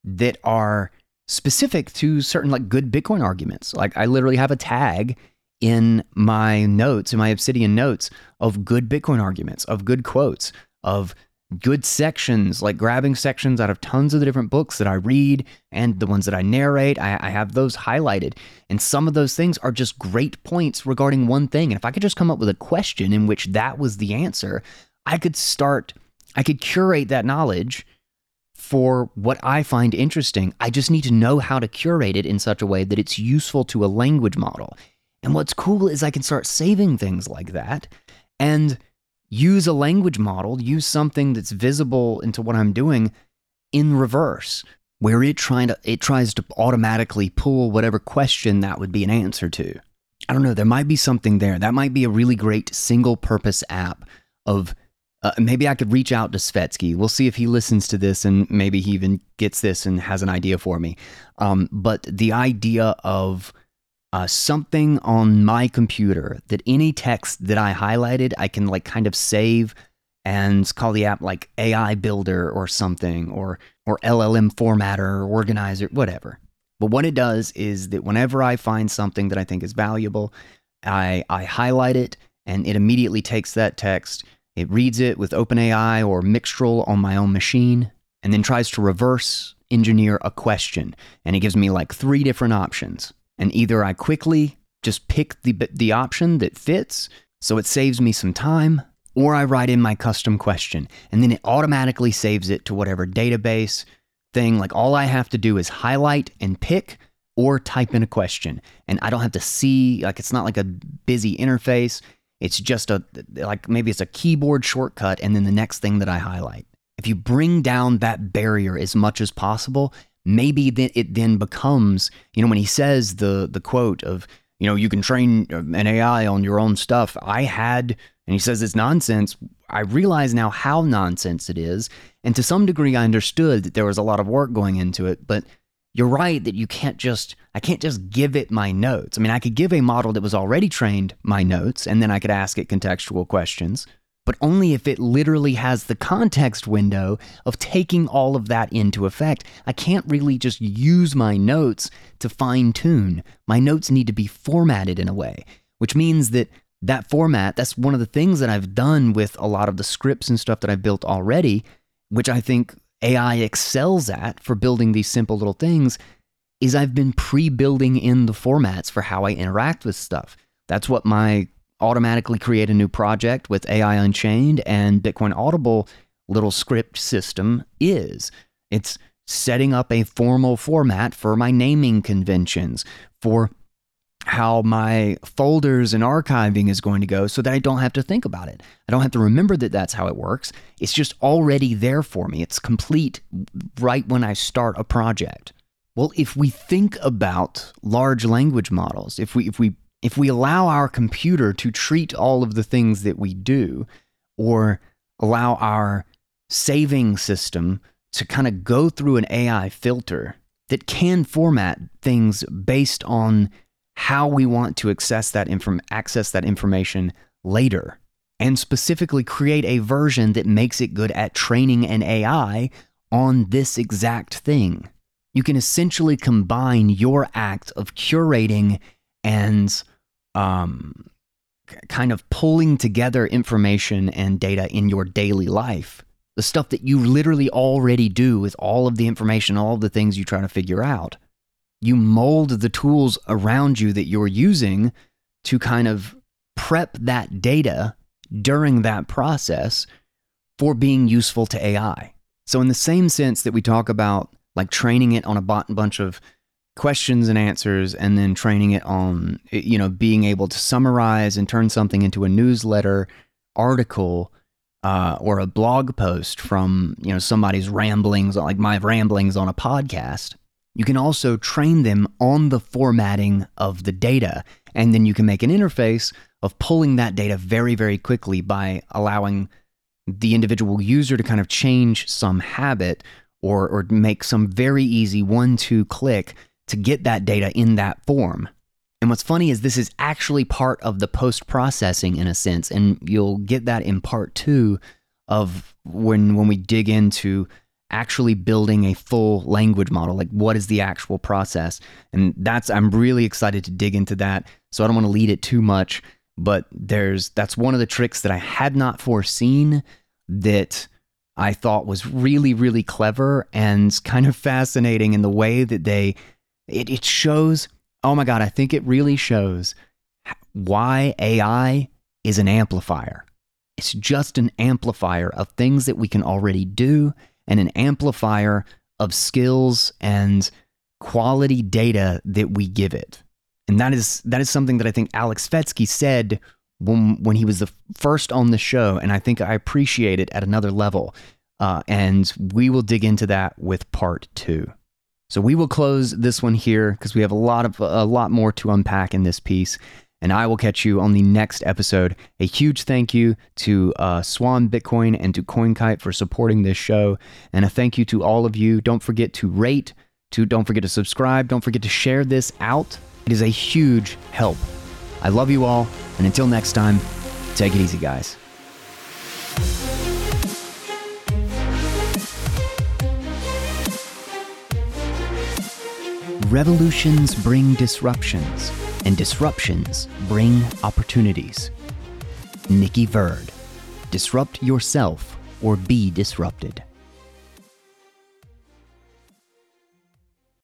that are specific to certain like good Bitcoin arguments. Like I literally have a tag in my notes, in my Obsidian notes of good Bitcoin arguments, of good quotes, of good sections, like grabbing sections out of tons of the different books that I read and the ones that I narrate. I, I, have those highlighted. And some of those things are just great points regarding one thing. And if I could just come up with a question in which that was the answer, I could start, I could curate that knowledge for what I find interesting. I just need to know how to curate it in such a way that it's useful to a language model. And what's cool is I can start saving things like that and use a language model, use something that's visible into what I'm doing in reverse, where it trying to it tries to automatically pull whatever question that would be an answer to. I don't know, there might be something there. That might be a really great single purpose app of uh, maybe I could reach out to Svetski. We'll see if he listens to this and maybe he even gets this and has an idea for me. Um, but the idea of uh, something on my computer that any text that I highlighted, I can like kind of save and call the app like AI Builder or something, or or LLM Formatter or Organizer, whatever. But what it does is that whenever I find something that I think is valuable, I I highlight it and it immediately takes that text it reads it with OpenAI or Mixtral on my own machine and then tries to reverse engineer a question. And it gives me like three different options. And either I quickly just pick the, the option that fits, so it saves me some time, or I write in my custom question. And then it automatically saves it to whatever database thing. Like all I have to do is highlight and pick or type in a question. And I don't have to see, like, it's not like a busy interface. It's just a, like maybe it's a keyboard shortcut and then the next thing that I highlight. If you bring down that barrier as much as possible, maybe it then becomes, you know, when he says the, the quote of, you know, you can train uh, an AI on your own stuff. I had, and he says it's nonsense. I realize now how nonsense it is. And to some degree, I understood that there was a lot of work going into it. But you're right that you can't just I can't just give it my notes. I mean, I could give a model that was already trained my notes and then I could ask it contextual questions, but only if it literally has the context window of taking all of that into effect. I can't really just use my notes to fine tune. My notes need to be formatted in a way, which means that that format, that's one of the things that I've done with a lot of the scripts and stuff that I've built already, which I think AI excels at for building these simple little things is I've been pre-building in the formats for how I interact with stuff. That's what my automatically create a new project with AI Unchained and Bitcoin Audible little script system is. It's setting up a formal format for my naming conventions, for how my folders and archiving is going to go so that I don't have to think about it. I don't have to remember that that's how it works. It's just already there for me. It's complete right when I start a project. Well, if we think about large language models, if we if we if we allow our computer to treat all of the things that we do or allow our saving system to kind of go through an AI filter that can format things based on how we want to access that, inform- access that information later, and specifically create a version that makes it good at training an AI on this exact thing. You can essentially combine your act of curating and um, kind of pulling together information and data in your daily life. The stuff that you literally already do with all of the information, all of the things you try to figure out you mold the tools around you that you're using to kind of prep that data during that process for being useful to AI. So, in the same sense that we talk about like training it on a bunch of questions and answers and then training it on you know being able to summarize and turn something into a newsletter article uh, or a blog post from you know somebody's ramblings like my ramblings on a podcast you can also train them on the formatting of the data, and then you can make an interface of pulling that data very, very quickly by allowing the individual user to kind of change some habit or, or make some very easy one two click to get that data in that form. And what's funny is this is actually part of the post processing in a sense, and you'll get that in part two of when when we dig into actually building a full language model like what is the actual process? And that's i'm really excited to dig into that. So i don't want to lead it too much but there's that's one of the tricks that i had not foreseen that i thought was really really clever and kind of fascinating in the way that they it, it shows oh my god i think it really shows why ai is an amplifier. It's just an amplifier of things that we can already do and an amplifier of skills and quality data that we give it. And that is that is something that I think Alex Svetski said when when he was the first on the show, and I think I appreciate it at another level. Uh, and we will dig into that with part two. So we will close this one here because we have a lot of a lot more to unpack in this piece and I will catch you on the next episode. A huge thank you to uh, Swan Bitcoin and to CoinKite for supporting this show, and a thank you to all of you. Don't forget to rate, to don't forget to subscribe, don't forget to share this out. It is a huge help. I love you all, and until next time, take it easy, guys. Revolutions bring disruptions and disruptions bring opportunities. Nicky Verd. Disrupt yourself or be disrupted.